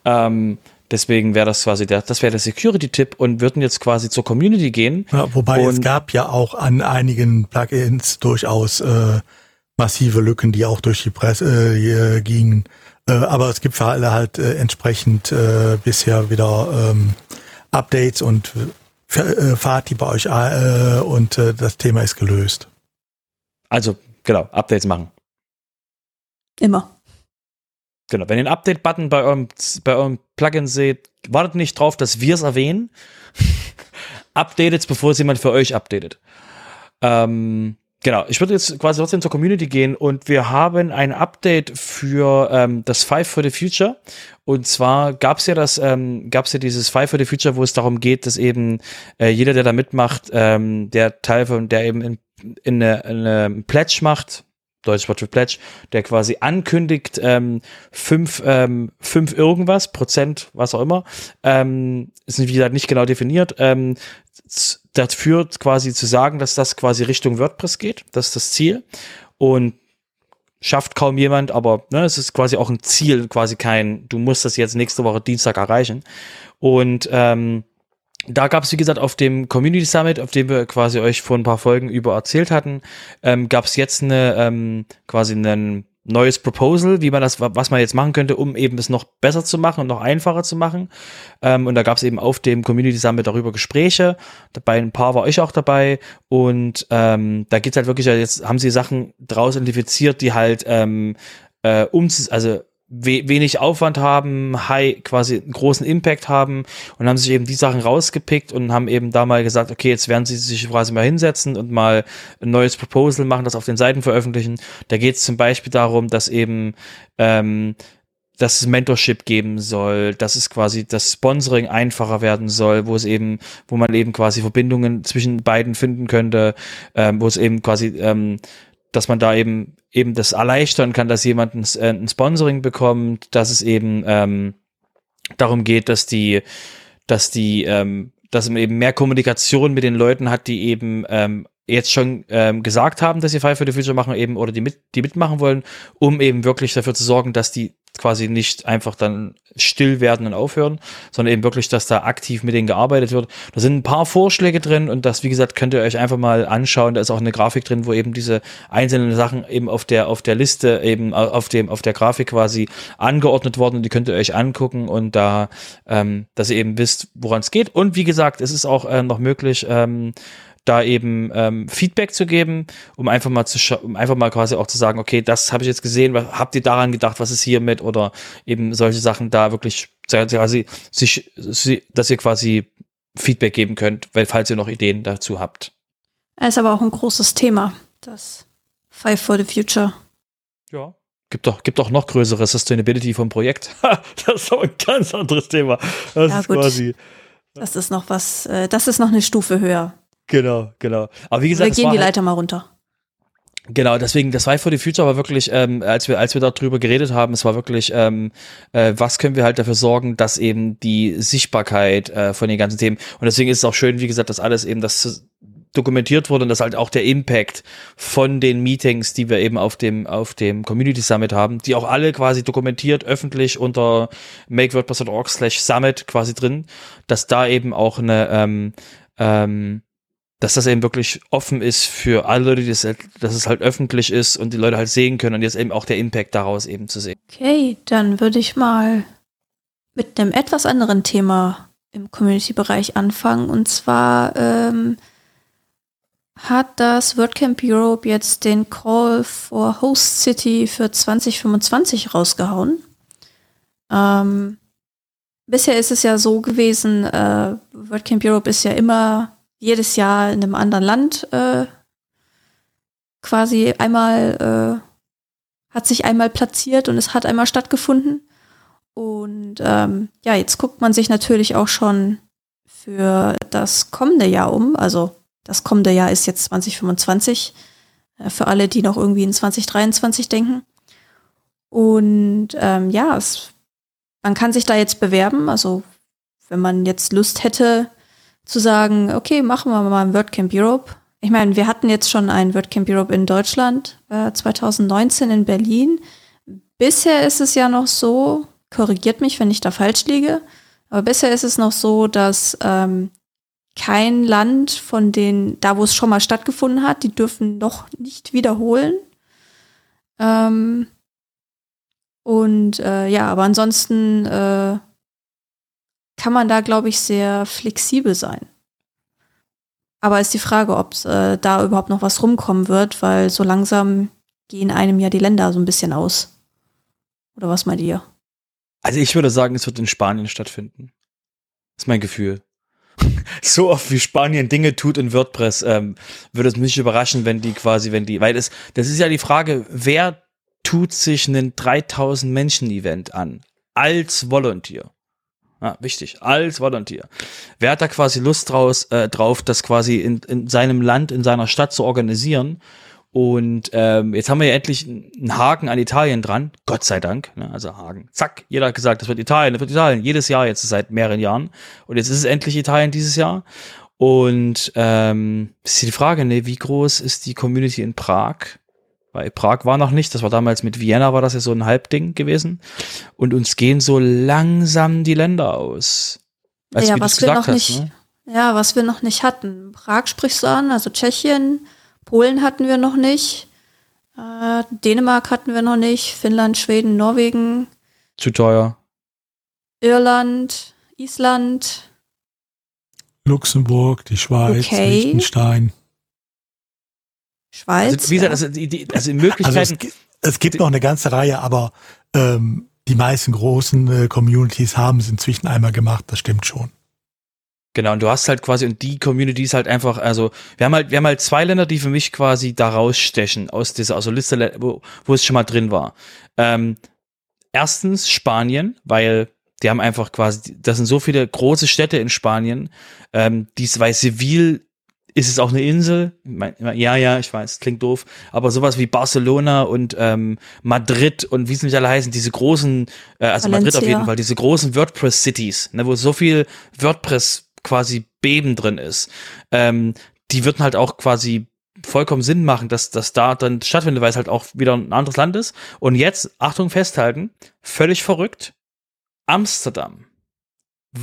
Ähm, Deswegen wäre das quasi der, das wäre der Security-Tipp und würden jetzt quasi zur Community gehen. Ja, wobei es gab ja auch an einigen Plugins durchaus äh, massive Lücken, die auch durch die Presse äh, gingen. Äh, aber es gibt für alle halt äh, entsprechend äh, bisher wieder ähm, Updates und äh, fahrt die bei euch äh, und äh, das Thema ist gelöst. Also genau, Updates machen. Immer. Genau, wenn ihr einen Update-Button bei eurem, bei eurem Plugin seht, wartet nicht drauf, dass wir es erwähnen. Updatet bevor es jemand für euch updatet. Ähm, genau, ich würde jetzt quasi trotzdem zur Community gehen und wir haben ein Update für ähm, das Five for the Future. Und zwar gab es ja das, ähm, gab es ja dieses Five for the Future, wo es darum geht, dass eben äh, jeder, der da mitmacht, ähm, der Teil von, der eben in, in eine, in eine Pledge macht, Deutsch Wort für Pledge, der quasi ankündigt, ähm, fünf, ähm, fünf irgendwas, Prozent, was auch immer, ähm, ist wie gesagt nicht genau definiert, ähm, dafür quasi zu sagen, dass das quasi Richtung WordPress geht, das ist das Ziel. Und schafft kaum jemand, aber ne, es ist quasi auch ein Ziel, quasi kein, du musst das jetzt nächste Woche Dienstag erreichen. Und ähm, da gab es, wie gesagt, auf dem Community Summit, auf dem wir quasi euch vor ein paar Folgen über erzählt hatten, ähm, gab es jetzt eine ähm, quasi ein neues Proposal, wie man das, was man jetzt machen könnte, um eben es noch besser zu machen und noch einfacher zu machen. Ähm, und da gab es eben auf dem Community Summit darüber Gespräche. Dabei ein paar war ich auch dabei. Und ähm, da gibt's halt wirklich, jetzt haben sie Sachen draus identifiziert, die halt ähm, äh, um, also we wenig Aufwand haben, high quasi einen großen Impact haben und haben sich eben die Sachen rausgepickt und haben eben da mal gesagt, okay, jetzt werden sie sich quasi mal hinsetzen und mal ein neues Proposal machen, das auf den Seiten veröffentlichen. Da geht es zum Beispiel darum, dass eben ähm, dass es Mentorship geben soll, dass es quasi das Sponsoring einfacher werden soll, wo es eben, wo man eben quasi Verbindungen zwischen beiden finden könnte, ähm, wo es eben quasi ähm, dass man da eben eben das erleichtern kann, dass jemand ein, äh, ein Sponsoring bekommt, dass es eben ähm, darum geht, dass die, dass die, ähm, dass man eben mehr Kommunikation mit den Leuten hat, die eben ähm, jetzt schon ähm, gesagt haben, dass sie Five for the Future machen eben oder die mit die mitmachen wollen, um eben wirklich dafür zu sorgen, dass die quasi nicht einfach dann still werden und aufhören, sondern eben wirklich, dass da aktiv mit denen gearbeitet wird. Da sind ein paar Vorschläge drin und das, wie gesagt, könnt ihr euch einfach mal anschauen. Da ist auch eine Grafik drin, wo eben diese einzelnen Sachen eben auf der, auf der Liste, eben auf dem, auf der Grafik quasi angeordnet worden die könnt ihr euch angucken und da, ähm, dass ihr eben wisst, woran es geht. Und wie gesagt, es ist auch äh, noch möglich, ähm, da eben ähm, Feedback zu geben, um einfach mal zu um einfach mal quasi auch zu sagen, okay, das habe ich jetzt gesehen, was, habt ihr daran gedacht, was ist hiermit oder eben solche Sachen da wirklich quasi sich, dass ihr quasi Feedback geben könnt, weil falls ihr noch Ideen dazu habt. Es ist aber auch ein großes Thema, das Five for the Future. Ja. Gibt doch, gibt doch noch größere Sustainability vom Projekt. das ist doch ein ganz anderes Thema. Das ja, ist gut. quasi. Das ist noch was, äh, das ist noch eine Stufe höher. Genau, genau. Aber wie gesagt, wir gehen die halt Leiter mal runter. Genau, deswegen, das Five for the Future war wirklich, ähm, als wir, als wir darüber geredet haben, es war wirklich, ähm, äh, was können wir halt dafür sorgen, dass eben die Sichtbarkeit äh, von den ganzen Themen und deswegen ist es auch schön, wie gesagt, dass alles eben das dokumentiert wurde und dass halt auch der Impact von den Meetings, die wir eben auf dem, auf dem Community Summit haben, die auch alle quasi dokumentiert, öffentlich unter makewordpress.org slash summit quasi drin, dass da eben auch eine, ähm, ähm, dass das eben wirklich offen ist für alle Leute, dass, dass es halt öffentlich ist und die Leute halt sehen können und jetzt eben auch der Impact daraus eben zu sehen. Okay, dann würde ich mal mit einem etwas anderen Thema im Community-Bereich anfangen. Und zwar ähm, hat das WordCamp Europe jetzt den Call for Host City für 2025 rausgehauen. Ähm, bisher ist es ja so gewesen, äh, WordCamp Europe ist ja immer jedes Jahr in einem anderen Land äh, quasi einmal, äh, hat sich einmal platziert und es hat einmal stattgefunden. Und ähm, ja, jetzt guckt man sich natürlich auch schon für das kommende Jahr um. Also das kommende Jahr ist jetzt 2025. Äh, für alle, die noch irgendwie in 2023 denken. Und ähm, ja, es, man kann sich da jetzt bewerben. Also wenn man jetzt Lust hätte, zu sagen, okay, machen wir mal ein WordCamp Europe. Ich meine, wir hatten jetzt schon ein WordCamp Europe in Deutschland, äh, 2019 in Berlin. Bisher ist es ja noch so, korrigiert mich, wenn ich da falsch liege, aber bisher ist es noch so, dass ähm, kein Land von den, da wo es schon mal stattgefunden hat, die dürfen noch nicht wiederholen. Ähm, und äh, ja, aber ansonsten äh, kann man da, glaube ich, sehr flexibel sein. Aber ist die Frage, ob äh, da überhaupt noch was rumkommen wird, weil so langsam gehen einem ja die Länder so ein bisschen aus. Oder was meint ihr? Also ich würde sagen, es wird in Spanien stattfinden. Das ist mein Gefühl. so oft wie Spanien Dinge tut in WordPress, ähm, würde es mich überraschen, wenn die quasi, wenn die, weil es, das ist ja die Frage, wer tut sich einen 3000 Menschen Event an als Volunteer? Ja, wichtig, als Volunteer. Wer hat da quasi Lust draus, äh, drauf, das quasi in, in seinem Land, in seiner Stadt zu organisieren? Und ähm, jetzt haben wir ja endlich einen Haken an Italien dran, Gott sei Dank. Ne? Also Haken, zack, jeder hat gesagt, das wird Italien, das wird Italien, jedes Jahr jetzt seit mehreren Jahren. Und jetzt ist es endlich Italien dieses Jahr. Und ähm, ist die Frage, ne, wie groß ist die Community in Prag? Weil Prag war noch nicht, das war damals mit Vienna, war das ja so ein Halbding gewesen. Und uns gehen so langsam die Länder aus. Als ja, was wir noch hast, nicht, ne? ja, was wir noch nicht hatten. Prag sprichst du an, also Tschechien, Polen hatten wir noch nicht, äh, Dänemark hatten wir noch nicht, Finnland, Schweden, Norwegen. Zu teuer. Irland, Island. Luxemburg, die Schweiz, okay. Liechtenstein. Schweiz. Also, wie gesagt, also, die, die, also in Möglichkeiten. Also es, es, gibt noch eine ganze Reihe, aber ähm, die meisten großen äh, Communities haben es inzwischen einmal gemacht, das stimmt schon. Genau, und du hast halt quasi, und die Communities halt einfach, also wir haben halt, wir haben halt zwei Länder, die für mich quasi da rausstechen aus dieser, also Liste, wo, wo es schon mal drin war. Ähm, erstens Spanien, weil die haben einfach quasi, das sind so viele große Städte in Spanien, ähm, die, weil Seville ist es auch eine Insel? Ja, ja, ich weiß, klingt doof. Aber sowas wie Barcelona und ähm, Madrid und wie sie nicht alle heißen, diese großen, äh, also Valencia. Madrid auf jeden Fall, diese großen WordPress-Cities, ne, wo so viel WordPress quasi Beben drin ist, ähm, die würden halt auch quasi vollkommen Sinn machen, dass das da dann stattfindet, weil es halt auch wieder ein anderes Land ist. Und jetzt, Achtung, festhalten, völlig verrückt, Amsterdam.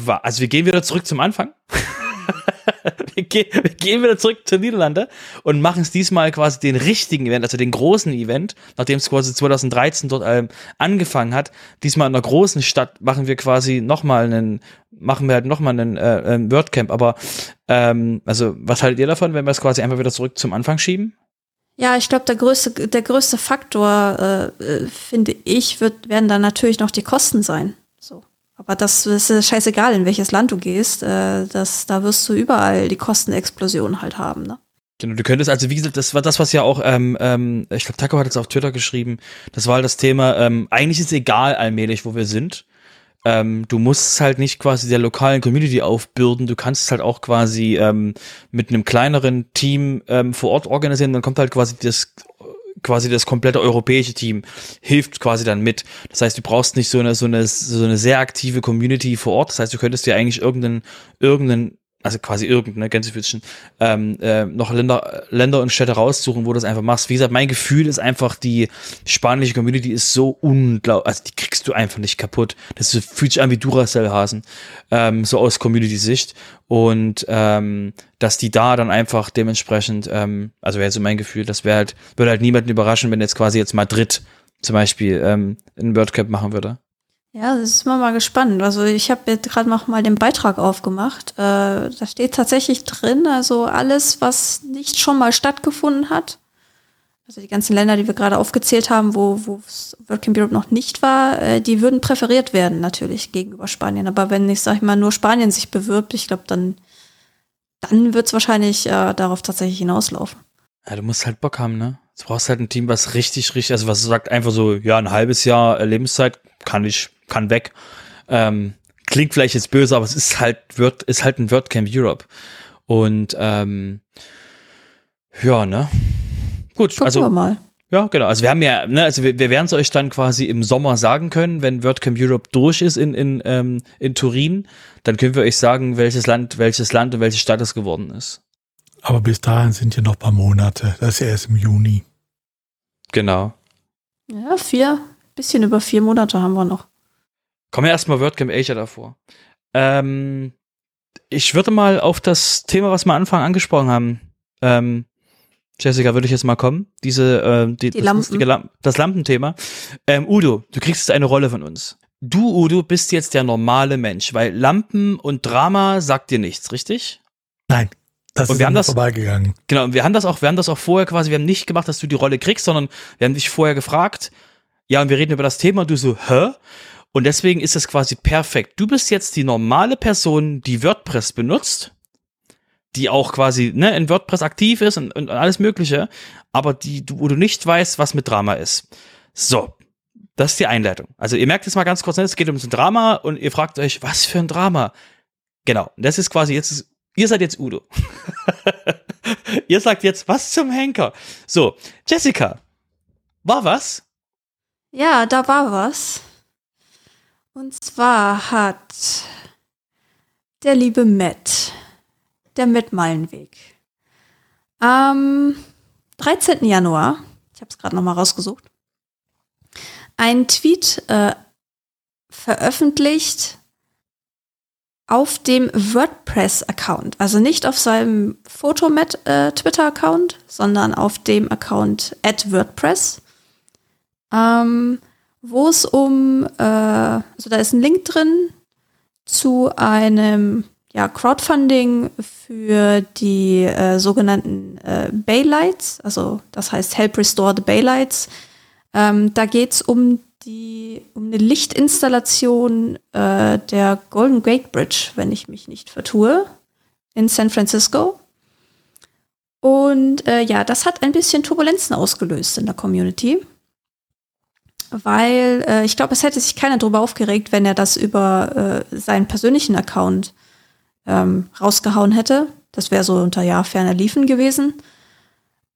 Also wir gehen wieder zurück zum Anfang. wir, gehen, wieder zurück zur Niederlande und machen es diesmal quasi den richtigen Event, also den großen Event, nachdem es quasi 2013 dort ähm, angefangen hat. Diesmal in einer großen Stadt machen wir quasi nochmal einen, machen wir halt nochmal einen äh, ähm, WordCamp. Aber ähm, also, was haltet ihr davon, wenn wir es quasi einfach wieder zurück zum Anfang schieben? Ja, ich glaube, der größte, der größte Faktor, äh, äh, finde ich, wird, werden dann natürlich noch die Kosten sein. Aber das ist scheißegal, in welches Land du gehst. Äh, das, da wirst du überall die Kostenexplosion halt haben. Ne? Genau, du könntest, also wie gesagt, das war das, was ja auch, ähm, ähm, ich glaube, Taco hat es auf Twitter geschrieben, das war halt das Thema, ähm, eigentlich ist egal allmählich, wo wir sind. Ähm, du musst es halt nicht quasi der lokalen Community aufbürden, du kannst es halt auch quasi ähm, mit einem kleineren Team ähm, vor Ort organisieren, dann kommt halt quasi das quasi das komplette europäische Team hilft quasi dann mit. Das heißt, du brauchst nicht so eine, so eine, so eine sehr aktive Community vor Ort. Das heißt, du könntest dir eigentlich irgendeinen, irgendeinen also quasi irgendeine Gänsefüßchen, ähm, äh, noch Länder, Länder und Städte raussuchen, wo du das einfach machst. Wie gesagt, mein Gefühl ist einfach, die spanische Community ist so unglaublich, also die kriegst du einfach nicht kaputt. Das fühlt sich an wie Duracell-Hasen, ähm, so aus Community-Sicht. Und ähm, dass die da dann einfach dementsprechend, ähm, also wäre so mein Gefühl, das wäre halt, würde halt niemanden überraschen, wenn jetzt quasi jetzt Madrid zum Beispiel ähm, ein WordCamp machen würde. Ja, das ist immer mal gespannt. Also ich habe jetzt gerade noch mal den Beitrag aufgemacht. Äh, da steht tatsächlich drin, also alles, was nicht schon mal stattgefunden hat. Also die ganzen Länder, die wir gerade aufgezählt haben, wo, wo WordCamp Europe noch nicht war, äh, die würden präferiert werden natürlich gegenüber Spanien. Aber wenn ich, sag ich mal, nur Spanien sich bewirbt, ich glaube, dann, dann wird es wahrscheinlich äh, darauf tatsächlich hinauslaufen. Ja, du musst halt Bock haben, ne? Du brauchst halt ein Team, was richtig, richtig, also was sagt einfach so, ja, ein halbes Jahr Lebenszeit kann ich kann weg. Ähm, klingt vielleicht jetzt böse, aber es ist halt, wird, ist halt ein WordCamp Europe. Und ähm, ja, ne? Gut, Gucken also. Wir mal. Ja, genau. Also wir haben ja, ne, also wir, wir werden es euch dann quasi im Sommer sagen können, wenn WordCamp Europe durch ist in, in, ähm, in Turin, dann können wir euch sagen, welches Land, welches Land und welche Stadt es geworden ist. Aber bis dahin sind ja noch ein paar Monate. Das ist ja erst im Juni. Genau. Ja, vier, bisschen über vier Monate haben wir noch. Kommen wir erstmal WordCamp Asia davor. Ähm, ich würde mal auf das Thema, was wir am Anfang angesprochen haben, ähm, Jessica, würde ich jetzt mal kommen. Diese, äh, die, die das, Lampen. Lamp das Lampenthema. Ähm, Udo, du kriegst jetzt eine Rolle von uns. Du, Udo, bist jetzt der normale Mensch, weil Lampen und Drama sagt dir nichts, richtig? Nein. Das und ist wir haben das vorbeigegangen. Genau, und wir haben das auch, wir haben das auch vorher quasi, wir haben nicht gemacht, dass du die Rolle kriegst, sondern wir haben dich vorher gefragt, ja, und wir reden über das Thema und du so, hä? Und deswegen ist es quasi perfekt. Du bist jetzt die normale Person, die WordPress benutzt, die auch quasi ne, in WordPress aktiv ist und, und alles Mögliche, aber die, wo du nicht weißt, was mit Drama ist. So, das ist die Einleitung. Also ihr merkt jetzt mal ganz kurz, ne, es geht um ein Drama und ihr fragt euch, was für ein Drama? Genau, das ist quasi jetzt, ihr seid jetzt Udo. ihr sagt jetzt, was zum Henker? So, Jessica, war was? Ja, da war was. Und zwar hat der liebe Matt, der Matt Meilenweg, am 13. Januar, ich habe es gerade nochmal rausgesucht, einen Tweet äh, veröffentlicht auf dem WordPress-Account. Also nicht auf seinem Photomat-Twitter-Account, äh, sondern auf dem Account at WordPress. Ähm, wo es um, äh, also da ist ein Link drin zu einem ja, Crowdfunding für die äh, sogenannten äh, Baylights, also das heißt Help Restore the Baylights. Ähm, da geht es um die um eine Lichtinstallation äh, der Golden Gate Bridge, wenn ich mich nicht vertue, in San Francisco. Und äh, ja, das hat ein bisschen Turbulenzen ausgelöst in der Community weil äh, ich glaube, es hätte sich keiner darüber aufgeregt, wenn er das über äh, seinen persönlichen Account ähm, rausgehauen hätte. Das wäre so unter ja ferner liefen gewesen.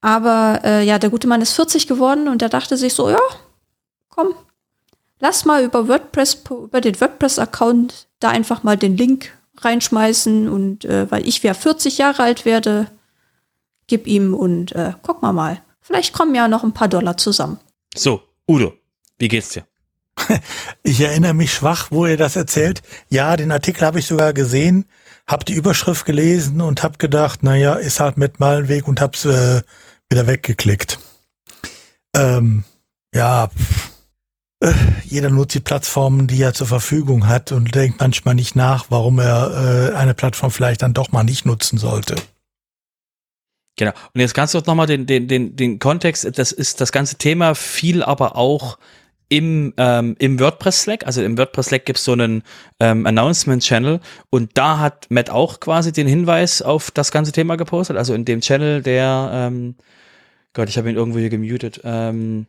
Aber äh, ja, der gute Mann ist 40 geworden und der dachte sich so, ja, komm, lass mal über WordPress, über den WordPress-Account da einfach mal den Link reinschmeißen und äh, weil ich ja 40 Jahre alt werde, gib ihm und äh, guck mal mal. Vielleicht kommen ja noch ein paar Dollar zusammen. So, Udo, wie geht's dir? Ich erinnere mich schwach, wo ihr das erzählt. Ja, den Artikel habe ich sogar gesehen. hab die Überschrift gelesen und hab gedacht, naja, ist halt mit mal ein Weg und hab's äh, wieder weggeklickt. Ähm, ja, äh, jeder nutzt die Plattformen, die er zur Verfügung hat und denkt manchmal nicht nach, warum er äh, eine Plattform vielleicht dann doch mal nicht nutzen sollte. Genau. Und jetzt kannst du nochmal den, den, den, den Kontext, das ist das ganze Thema viel aber auch im, ähm, im WordPress Slack, also im WordPress Slack gibt es so einen ähm, Announcement Channel und da hat Matt auch quasi den Hinweis auf das ganze Thema gepostet, also in dem Channel, der, ähm, Gott, ich habe ihn irgendwo hier gemutet, ähm,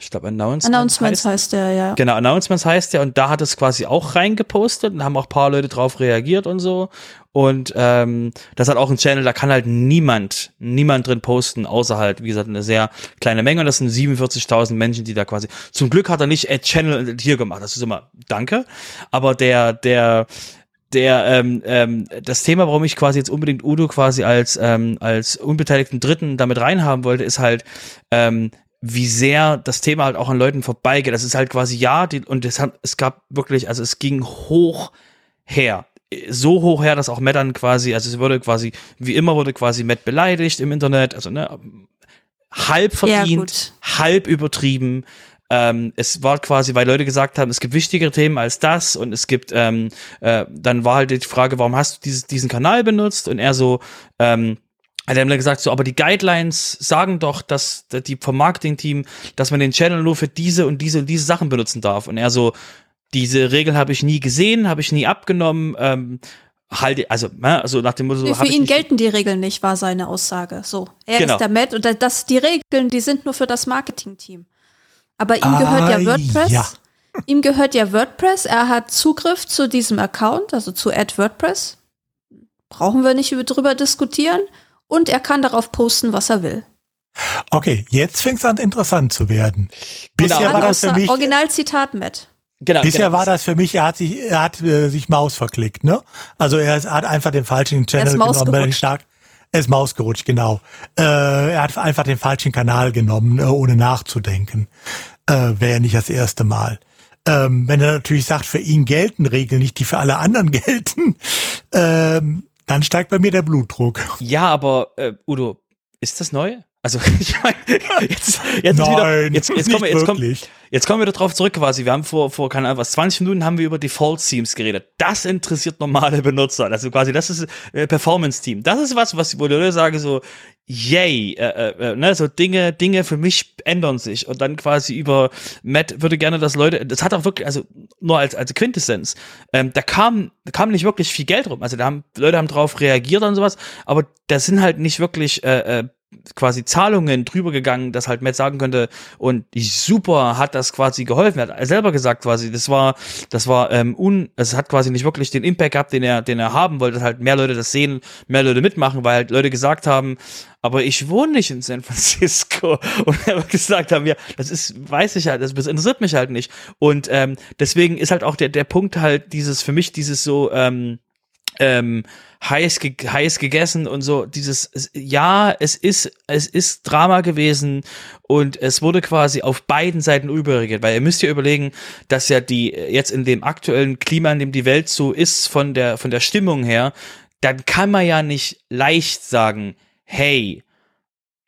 ich glaube Announcements, Announcements heißt, heißt der, ja. Genau, Announcements heißt der und da hat es quasi auch reingepostet und haben auch paar Leute drauf reagiert und so. Und ähm, das hat auch ein Channel, da kann halt niemand, niemand drin posten, außer halt, wie gesagt, eine sehr kleine Menge. Und das sind 47.000 Menschen, die da quasi. Zum Glück hat er nicht Add Channel hier gemacht. Das ist immer Danke. Aber der, der, der ähm, ähm, das Thema, warum ich quasi jetzt unbedingt Udo quasi als ähm, als unbeteiligten Dritten damit reinhaben wollte, ist halt ähm, wie sehr das Thema halt auch an Leuten vorbeigeht. Das ist halt quasi ja, die, und es, hat, es gab wirklich, also es ging hoch her. So hoch her, dass auch Matt dann quasi, also es wurde quasi, wie immer wurde quasi Matt beleidigt im Internet, also ne, halb verdient, ja, halb übertrieben. Ähm, es war quasi, weil Leute gesagt haben, es gibt wichtigere Themen als das und es gibt, ähm, äh, dann war halt die Frage, warum hast du dieses, diesen Kanal benutzt? Und er so, ähm, hat er gesagt, so, aber die Guidelines sagen doch, dass die vom Marketing-Team, dass man den Channel nur für diese und diese und diese Sachen benutzen darf. Und er so, diese Regeln habe ich nie gesehen, habe ich nie abgenommen. Ähm, halt, also, ne, also nach dem Motto. So, für ihn gelten die Regeln nicht, war seine Aussage. So, er genau. ist der Matt und das, die Regeln, die sind nur für das Marketing-Team. Aber ihm ah, gehört ja ah, WordPress. Ja. Ihm gehört ja WordPress. Er hat Zugriff zu diesem Account, also zu Add WordPress. Brauchen wir nicht drüber diskutieren und er kann darauf posten, was er will. Okay, jetzt fängt es an interessant zu werden. Bisher genau. war das für mich Originalzitat Matt. Genau, Bisher genau. war das für mich, er hat sich, er hat äh, sich Maus verklickt, ne? Also er hat einfach den falschen Channel genommen, stark. Er ist Maus gerutscht, genau. Äh, er hat einfach den falschen Kanal genommen, äh, ohne nachzudenken. Äh, Wäre ja nicht das erste Mal. Ähm, wenn er natürlich sagt, für ihn gelten Regeln nicht, die für alle anderen gelten, ähm, dann steigt bei mir der Blutdruck. Ja, aber äh, Udo, ist das neu? Also ich meine, jetzt, jetzt Nein, wieder, jetzt, jetzt kommen jetzt kommen, jetzt kommen wir drauf zurück quasi. Wir haben vor, vor keine Ahnung was, 20 Minuten haben wir über Default Themes geredet. Das interessiert normale Benutzer. Also quasi, das ist äh, Performance Team. Das ist was, was, wo die Leute sagen so, yay, äh, äh, äh, ne, so Dinge, Dinge für mich ändern sich und dann quasi über Matt würde gerne, dass Leute, das hat auch wirklich, also nur als als Quintessenz, ähm, da kam da kam nicht wirklich viel Geld rum, also da haben Leute haben drauf reagiert und sowas, aber da sind halt nicht wirklich äh, äh, quasi Zahlungen drüber gegangen, dass halt Matt sagen könnte und super hat das quasi geholfen. Er hat selber gesagt quasi, das war, das war ähm, un, es hat quasi nicht wirklich den Impact gehabt, den er, den er haben wollte, dass halt mehr Leute das sehen, mehr Leute mitmachen, weil halt Leute gesagt haben, aber ich wohne nicht in San Francisco und er gesagt haben, ja, das ist, weiß ich halt, das, das interessiert mich halt nicht und ähm, deswegen ist halt auch der der Punkt halt dieses für mich dieses so ähm, ähm, heiß, ge heiß gegessen und so. Dieses ja es ist es ist Drama gewesen und es wurde quasi auf beiden Seiten überreagiert weil ihr müsst ja überlegen dass ja die jetzt in dem aktuellen Klima in dem die Welt so ist von der von der Stimmung her dann kann man ja nicht leicht sagen hey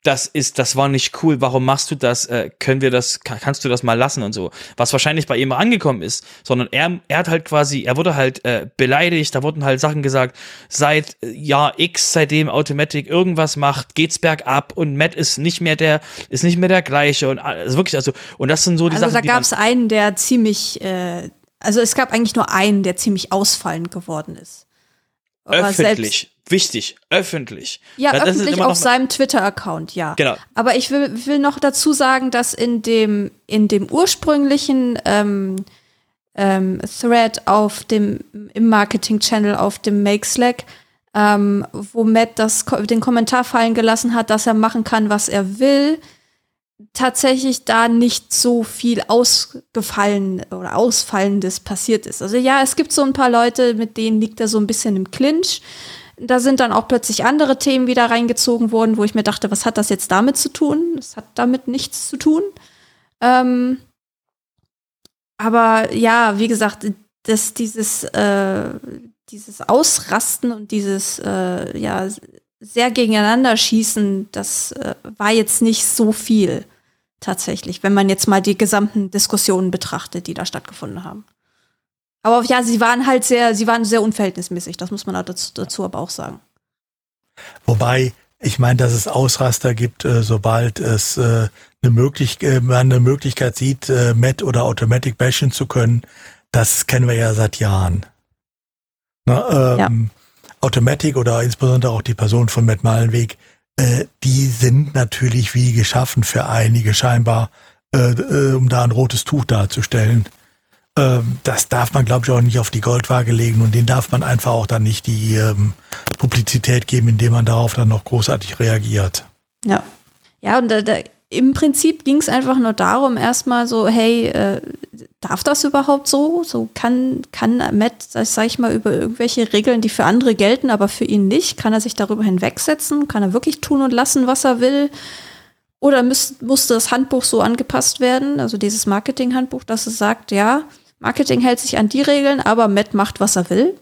das ist, das war nicht cool, warum machst du das, äh, können wir das, kann, kannst du das mal lassen und so. Was wahrscheinlich bei ihm angekommen ist, sondern er, er hat halt quasi, er wurde halt äh, beleidigt, da wurden halt Sachen gesagt, seit äh, Jahr X, seitdem Automatic irgendwas macht, geht's bergab und Matt ist nicht mehr der, ist nicht mehr der gleiche und also wirklich, also, und das sind so die also Sachen. Also da gab es einen, der ziemlich, äh, also es gab eigentlich nur einen, der ziemlich ausfallend geworden ist. Öffentlich wichtig, öffentlich. Ja, das öffentlich auf seinem Twitter-Account, ja. Genau. Aber ich will, will noch dazu sagen, dass in dem, in dem ursprünglichen ähm, ähm, Thread auf dem, im Marketing-Channel auf dem Make Slack, ähm, wo Matt das, den Kommentar fallen gelassen hat, dass er machen kann, was er will, tatsächlich da nicht so viel ausgefallen oder Ausfallendes passiert ist. Also ja, es gibt so ein paar Leute, mit denen liegt er so ein bisschen im Clinch. Da sind dann auch plötzlich andere Themen wieder reingezogen worden, wo ich mir dachte, was hat das jetzt damit zu tun? Das hat damit nichts zu tun. Ähm, aber ja, wie gesagt, dass dieses, äh, dieses Ausrasten und dieses äh, ja sehr gegeneinander schießen, das äh, war jetzt nicht so viel tatsächlich, wenn man jetzt mal die gesamten Diskussionen betrachtet, die da stattgefunden haben. Aber ja, sie waren halt sehr, sie waren sehr unverhältnismäßig, das muss man dazu, dazu aber auch sagen. Wobei, ich meine, dass es Ausraster gibt, äh, sobald es äh, eine Möglichkeit, äh, man eine Möglichkeit sieht, Met oder Automatic bashen zu können, das kennen wir ja seit Jahren. Na, ähm, ja. Automatic oder insbesondere auch die Person von Matt Malenweg, äh, die sind natürlich wie geschaffen für einige scheinbar, äh, äh, um da ein rotes Tuch darzustellen. Ähm, das darf man, glaube ich, auch nicht auf die Goldwaage legen und den darf man einfach auch dann nicht die ähm, Publizität geben, indem man darauf dann noch großartig reagiert. Ja. Ja, und da, da im Prinzip ging es einfach nur darum, erstmal so, hey, äh, darf das überhaupt so? So kann, kann Matt, sag ich mal, über irgendwelche Regeln, die für andere gelten, aber für ihn nicht, kann er sich darüber hinwegsetzen? Kann er wirklich tun und lassen, was er will? Oder müß, musste das Handbuch so angepasst werden, also dieses Marketing-Handbuch, dass es sagt, ja, Marketing hält sich an die Regeln, aber Matt macht, was er will.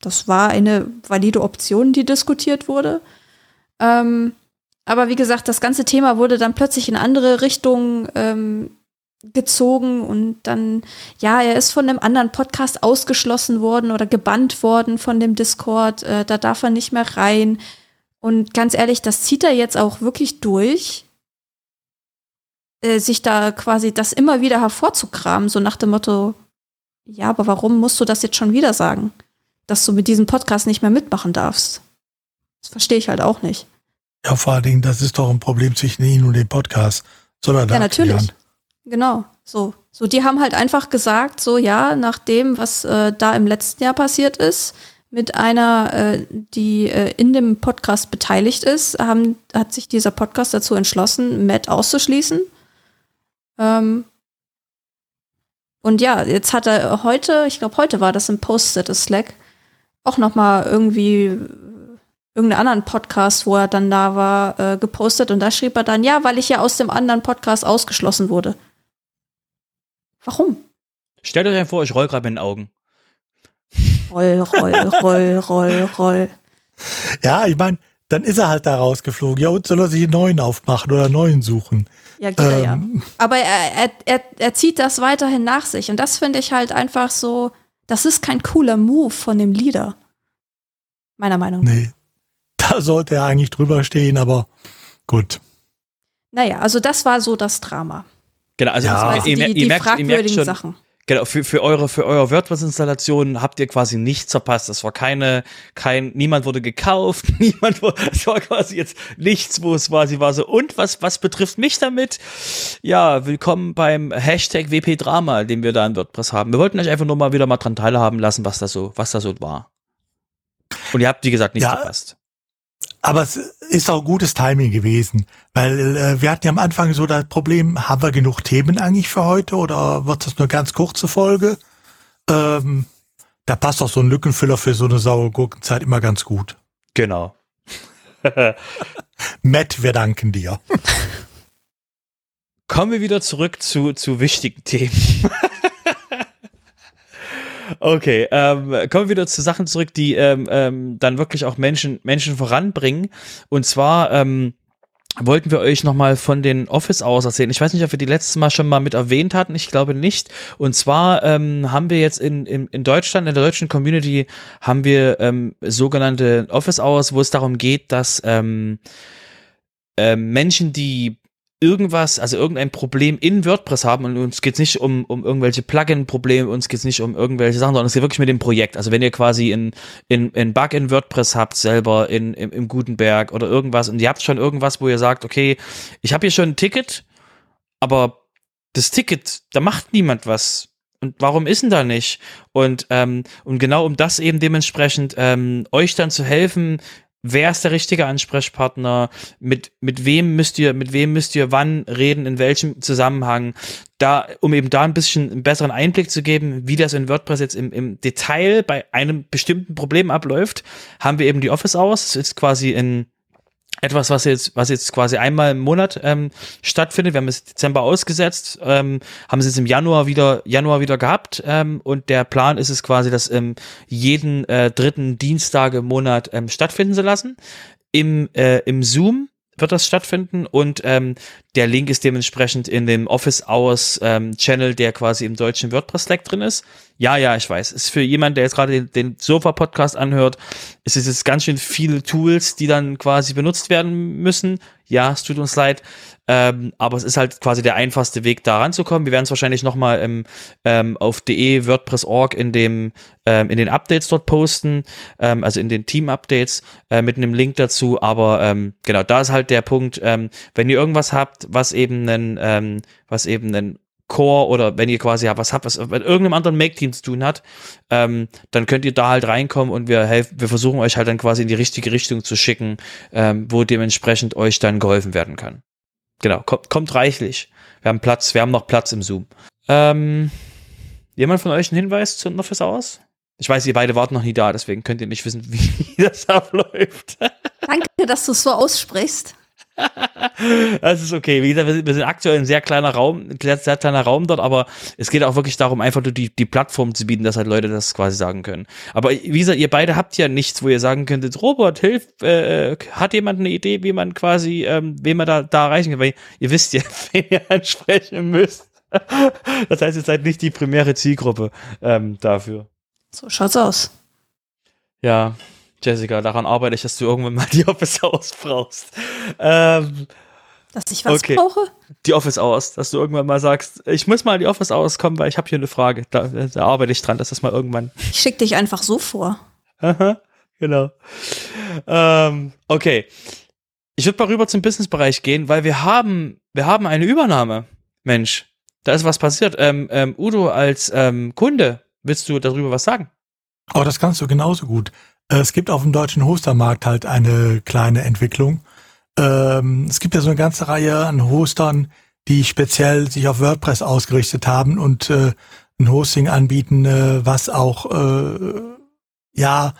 Das war eine valide Option, die diskutiert wurde. Ähm, aber wie gesagt, das ganze Thema wurde dann plötzlich in andere Richtungen ähm, gezogen und dann, ja, er ist von einem anderen Podcast ausgeschlossen worden oder gebannt worden von dem Discord. Äh, da darf er nicht mehr rein. Und ganz ehrlich, das zieht er jetzt auch wirklich durch, äh, sich da quasi das immer wieder hervorzukramen, so nach dem Motto, ja, aber warum musst du das jetzt schon wieder sagen? Dass du mit diesem Podcast nicht mehr mitmachen darfst. Das verstehe ich halt auch nicht. Ja, vor allen Dingen, das ist doch ein Problem zwischen Ihnen und dem Podcast. Soll er da ja, natürlich. Erklären? Genau, so. So, die haben halt einfach gesagt, so ja, nach dem, was äh, da im letzten Jahr passiert ist, mit einer, äh, die äh, in dem Podcast beteiligt ist, haben, hat sich dieser Podcast dazu entschlossen, Matt auszuschließen. Ähm, und ja, jetzt hat er heute, ich glaube heute war das im Post-Status Slack, auch noch mal irgendwie irgendeinen anderen Podcast, wo er dann da war, äh, gepostet und da schrieb er dann, ja, weil ich ja aus dem anderen Podcast ausgeschlossen wurde. Warum? Stellt euch vor, ich roll gerade mit den Augen. Roll, roll, roll, roll, roll. Ja, ich meine, dann ist er halt da rausgeflogen. Ja, und soll er sich einen neuen aufmachen oder einen neuen suchen? Ja, geht ähm. ja. Aber er, er, er, er zieht das weiterhin nach sich. Und das finde ich halt einfach so, das ist kein cooler Move von dem Leader. Meiner Meinung nach. Nee, da sollte er eigentlich drüber stehen, aber gut. Naja, also das war so das Drama. Genau, also ja. das, ihr, die, die merkt, fragwürdigen ihr merkt schon, Sachen. Genau, für, für eure, für eure WordPress-Installation habt ihr quasi nichts verpasst. Das war keine, kein, niemand wurde gekauft, niemand wurde, es war quasi jetzt nichts, wo es quasi war so, und was, was betrifft mich damit? Ja, willkommen beim Hashtag WP Drama, den wir da in WordPress haben. Wir wollten euch einfach nur mal wieder mal dran teilhaben lassen, was da so, was da so war. Und ihr habt, wie gesagt, nichts ja, verpasst. Aber es ist auch gutes Timing gewesen, weil äh, wir hatten ja am Anfang so das Problem, haben wir genug Themen eigentlich für heute oder wird das nur ganz kurze Folge? Ähm, da passt auch so ein Lückenfüller für so eine saure Gurkenzeit immer ganz gut. Genau. Matt, wir danken dir. Kommen wir wieder zurück zu, zu wichtigen Themen. Okay, ähm, kommen wir wieder zu Sachen zurück, die ähm, ähm, dann wirklich auch Menschen, Menschen voranbringen. Und zwar ähm, wollten wir euch nochmal von den Office Hours erzählen. Ich weiß nicht, ob wir die letztes Mal schon mal mit erwähnt hatten. Ich glaube nicht. Und zwar ähm, haben wir jetzt in, in, in Deutschland, in der deutschen Community, haben wir ähm, sogenannte Office Hours, wo es darum geht, dass ähm, äh, Menschen, die irgendwas, also irgendein Problem in WordPress haben und uns geht es nicht um, um irgendwelche Plugin-Probleme, uns geht es nicht um irgendwelche Sachen, sondern es geht wirklich mit dem Projekt. Also wenn ihr quasi in, in, in Bug in WordPress habt, selber in, im, im Gutenberg oder irgendwas und ihr habt schon irgendwas, wo ihr sagt, okay, ich habe hier schon ein Ticket, aber das Ticket, da macht niemand was. Und warum ist denn da nicht? Und, ähm, und genau um das eben dementsprechend ähm, euch dann zu helfen, wer ist der richtige Ansprechpartner, mit, mit wem müsst ihr, mit wem müsst ihr wann reden, in welchem Zusammenhang, da, um eben da ein bisschen einen besseren Einblick zu geben, wie das in WordPress jetzt im, im Detail bei einem bestimmten Problem abläuft, haben wir eben die Office aus. Das ist quasi ein etwas, was jetzt, was jetzt quasi einmal im Monat ähm, stattfindet. Wir haben es Dezember ausgesetzt, ähm, haben es jetzt im Januar wieder, Januar wieder gehabt ähm, und der Plan ist es quasi, das ähm, jeden äh, dritten Dienstag im Monat ähm, stattfinden zu lassen. Im, äh, im Zoom wird das stattfinden und ähm, der Link ist dementsprechend in dem Office Hours ähm, Channel, der quasi im deutschen WordPress Slack drin ist. Ja, ja, ich weiß. Ist für jemanden, der jetzt gerade den, den Sofa-Podcast anhört, ist es jetzt ganz schön viele Tools, die dann quasi benutzt werden müssen. Ja, es tut uns leid. Ähm, aber es ist halt quasi der einfachste Weg, da ranzukommen. Wir werden es wahrscheinlich nochmal im, ähm, auf de WordPress.org in dem, ähm, in den Updates dort posten, ähm, also in den Team-Updates äh, mit einem Link dazu. Aber ähm, genau, da ist halt der Punkt, ähm, wenn ihr irgendwas habt, was eben einen, ähm, was eben einen Core oder wenn ihr quasi was habt, was mit irgendeinem anderen Make-Team zu tun hat, ähm, dann könnt ihr da halt reinkommen und wir helfen, wir versuchen euch halt dann quasi in die richtige Richtung zu schicken, ähm, wo dementsprechend euch dann geholfen werden kann. Genau, kommt, kommt reichlich. Wir haben Platz, wir haben noch Platz im Zoom. Ähm, jemand von euch einen Hinweis zu Office aus? Ich weiß, ihr beide wart noch nie da, deswegen könnt ihr nicht wissen, wie das abläuft. Danke, dass du es so aussprichst. das ist okay. Wie gesagt, wir sind aktuell ein sehr kleiner Raum, sehr kleiner Raum dort, aber es geht auch wirklich darum, einfach nur die, die Plattform zu bieten, dass halt Leute das quasi sagen können. Aber wie gesagt, ihr beide habt ja nichts, wo ihr sagen könntet, Robert, hilf, äh, hat jemand eine Idee, wie man quasi, ähm, wen man da, da erreichen kann? Weil ihr wisst ja, wen ihr ansprechen müsst. das heißt, ihr seid nicht die primäre Zielgruppe ähm, dafür. So schaut's aus. Ja, Jessica, daran arbeite ich, dass du irgendwann mal die Office Hours brauchst. Ähm, dass ich was okay. brauche? Die Office Hours, dass du irgendwann mal sagst, ich muss mal in die Office Hours kommen, weil ich habe hier eine Frage. Da, da, arbeite ich dran, dass das mal irgendwann. Ich schicke dich einfach so vor. Aha, genau. Ähm, okay. Ich würde mal rüber zum Businessbereich gehen, weil wir haben, wir haben eine Übernahme. Mensch, da ist was passiert. Ähm, ähm, Udo, als ähm, Kunde, willst du darüber was sagen? Oh, das kannst du genauso gut. Äh, es gibt auf dem deutschen Hostermarkt halt eine kleine Entwicklung. Ähm, es gibt ja so eine ganze Reihe an Hostern, die speziell sich auf WordPress ausgerichtet haben und äh, ein Hosting anbieten, äh, was auch äh, ja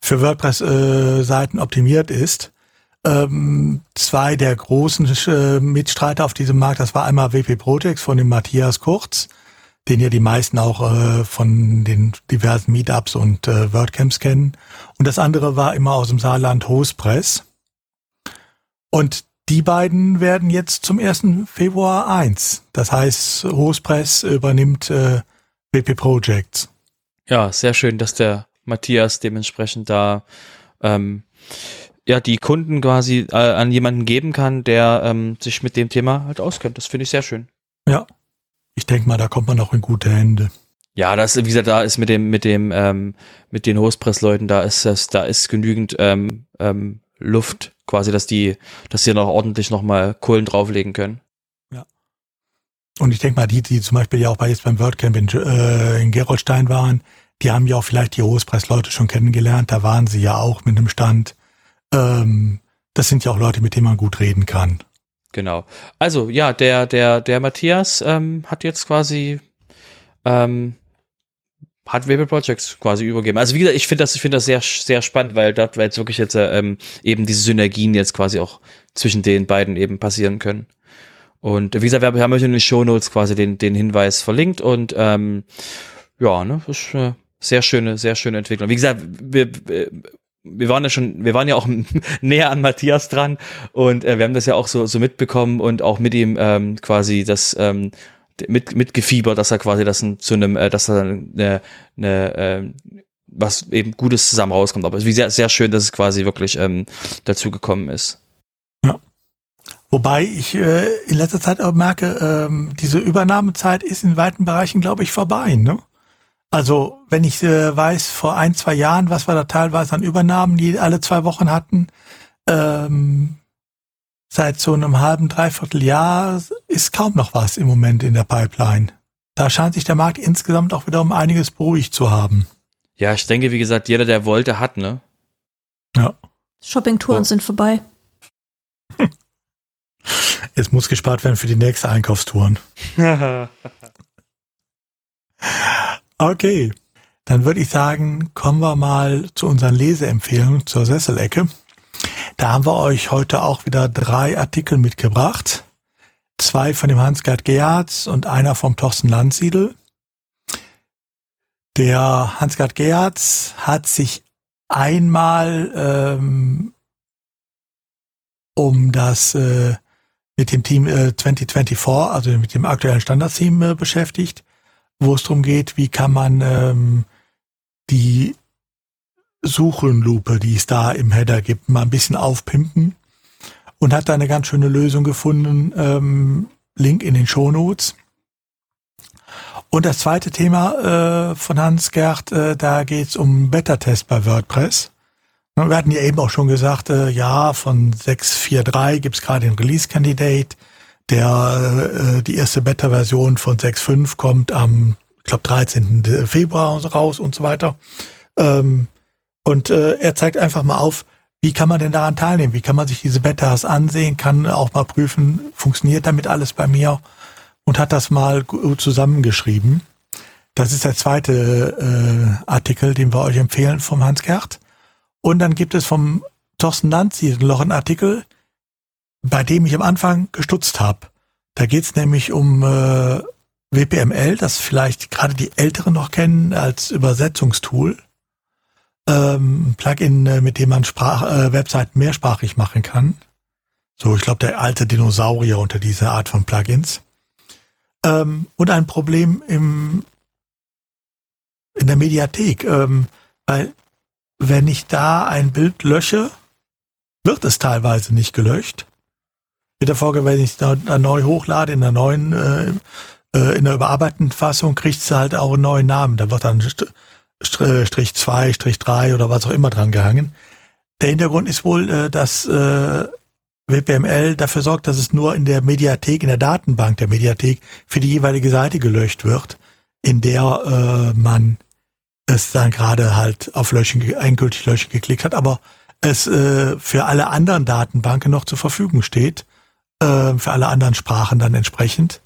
für WordPress-Seiten äh, optimiert ist. Ähm, zwei der großen äh, Mitstreiter auf diesem Markt, das war einmal WP Protex von dem Matthias Kurz den ja die meisten auch äh, von den diversen Meetups und äh, WordCamps kennen. Und das andere war immer aus dem Saarland Hostpress. Und die beiden werden jetzt zum 1. Februar 1. Das heißt, Hostpress übernimmt äh, WP Projects. Ja, sehr schön, dass der Matthias dementsprechend da ähm, ja die Kunden quasi äh, an jemanden geben kann, der ähm, sich mit dem Thema halt auskennt. Das finde ich sehr schön. Ja, ich denke mal, da kommt man auch in gute Hände. Ja, das, wie gesagt, da ist mit dem, mit dem, ähm, mit den Hostpress-Leuten, da ist das, da ist genügend ähm, ähm, Luft, quasi, dass die, dass sie noch ordentlich nochmal Kohlen drauflegen können. Ja. Und ich denke mal, die, die zum Beispiel ja auch bei jetzt beim WordCamp in, äh, in Gerolstein waren, die haben ja auch vielleicht die Hostpress-Leute schon kennengelernt, da waren sie ja auch mit einem Stand. Ähm, das sind ja auch Leute, mit denen man gut reden kann. Genau. Also ja, der der der Matthias ähm, hat jetzt quasi ähm, hat Weber Projects quasi übergeben. Also wie gesagt, ich finde das ich finde das sehr sehr spannend, weil da weil jetzt wirklich jetzt ähm, eben diese Synergien jetzt quasi auch zwischen den beiden eben passieren können. Und wie gesagt, wir haben euch in den Show Notes quasi den den Hinweis verlinkt und ähm, ja, ne, ist äh, sehr schöne sehr schöne Entwicklung. Wie gesagt, wir, wir waren ja schon, wir waren ja auch näher an Matthias dran und äh, wir haben das ja auch so, so mitbekommen und auch mit ihm ähm, quasi das ähm, mit, mitgefiebert, dass er quasi das zu einem, äh, dass er eine, eine äh, was eben Gutes zusammen rauskommt. Aber es ist sehr, sehr schön, dass es quasi wirklich ähm, dazu gekommen ist. Ja. Wobei ich äh, in letzter Zeit auch merke, ähm, diese Übernahmezeit ist in weiten Bereichen, glaube ich, vorbei. Ne? Also, wenn ich äh, weiß, vor ein, zwei Jahren, was wir da teilweise an Übernahmen, die alle zwei Wochen hatten, ähm, seit so einem halben, dreiviertel Jahr ist kaum noch was im Moment in der Pipeline. Da scheint sich der Markt insgesamt auch wieder um einiges beruhigt zu haben. Ja, ich denke, wie gesagt, jeder, der wollte, hat, ne? Ja. Shoppingtouren oh. sind vorbei. Jetzt muss gespart werden für die nächste Einkaufstouren. Okay, dann würde ich sagen, kommen wir mal zu unseren Leseempfehlungen zur Sesselecke. da haben wir euch heute auch wieder drei Artikel mitgebracht. Zwei von dem Hans-Gerd Gerhards und einer vom Thorsten Landsiedel. Der Hans-Gerd Gerhards hat sich einmal ähm, um das äh, mit dem Team äh, 2024, also mit dem aktuellen Standardteam äh, beschäftigt, wo es darum geht, wie kann man ähm, die Suchenlupe, die es da im Header gibt, mal ein bisschen aufpimpen und hat da eine ganz schöne Lösung gefunden. Ähm, Link in den Shownotes. Und das zweite Thema äh, von Hans Gerd, äh, da geht's um Beta-Test bei WordPress. Wir hatten ja eben auch schon gesagt, äh, ja, von 6.4.3 gibt's gerade den Release-Candidate. Der, äh, die erste Beta-Version von 6.5 kommt am, ich glaube, 13. Februar raus und so weiter. Ähm, und äh, er zeigt einfach mal auf, wie kann man denn daran teilnehmen? Wie kann man sich diese Betas ansehen? Kann auch mal prüfen, funktioniert damit alles bei mir? Und hat das mal zusammengeschrieben. Das ist der zweite äh, Artikel, den wir euch empfehlen vom Hans Gerd. Und dann gibt es vom Thorsten Lanzi noch einen Artikel, bei dem ich am Anfang gestutzt habe. Da geht es nämlich um äh, WPML, das vielleicht gerade die Älteren noch kennen als Übersetzungstool ähm, Plugin, äh, mit dem man Sprach, äh, Webseiten mehrsprachig machen kann. So, ich glaube, der alte Dinosaurier unter dieser Art von Plugins. Ähm, und ein Problem im, in der Mediathek, ähm, weil wenn ich da ein Bild lösche, wird es teilweise nicht gelöscht. Wird davor, wenn ich es da, da, neu hochlade in der neuen, äh, äh, in der überarbeiteten Fassung, kriegt es halt auch einen neuen Namen. Da wird dann Strich 2, Strich 3 oder was auch immer dran gehangen. Der Hintergrund ist wohl, äh, dass äh, WPML dafür sorgt, dass es nur in der Mediathek, in der Datenbank der Mediathek für die jeweilige Seite gelöscht wird, in der äh, man es dann gerade halt auf Löschen, endgültig Löschen geklickt hat, aber es äh, für alle anderen Datenbanken noch zur Verfügung steht, äh, für alle anderen Sprachen dann entsprechend.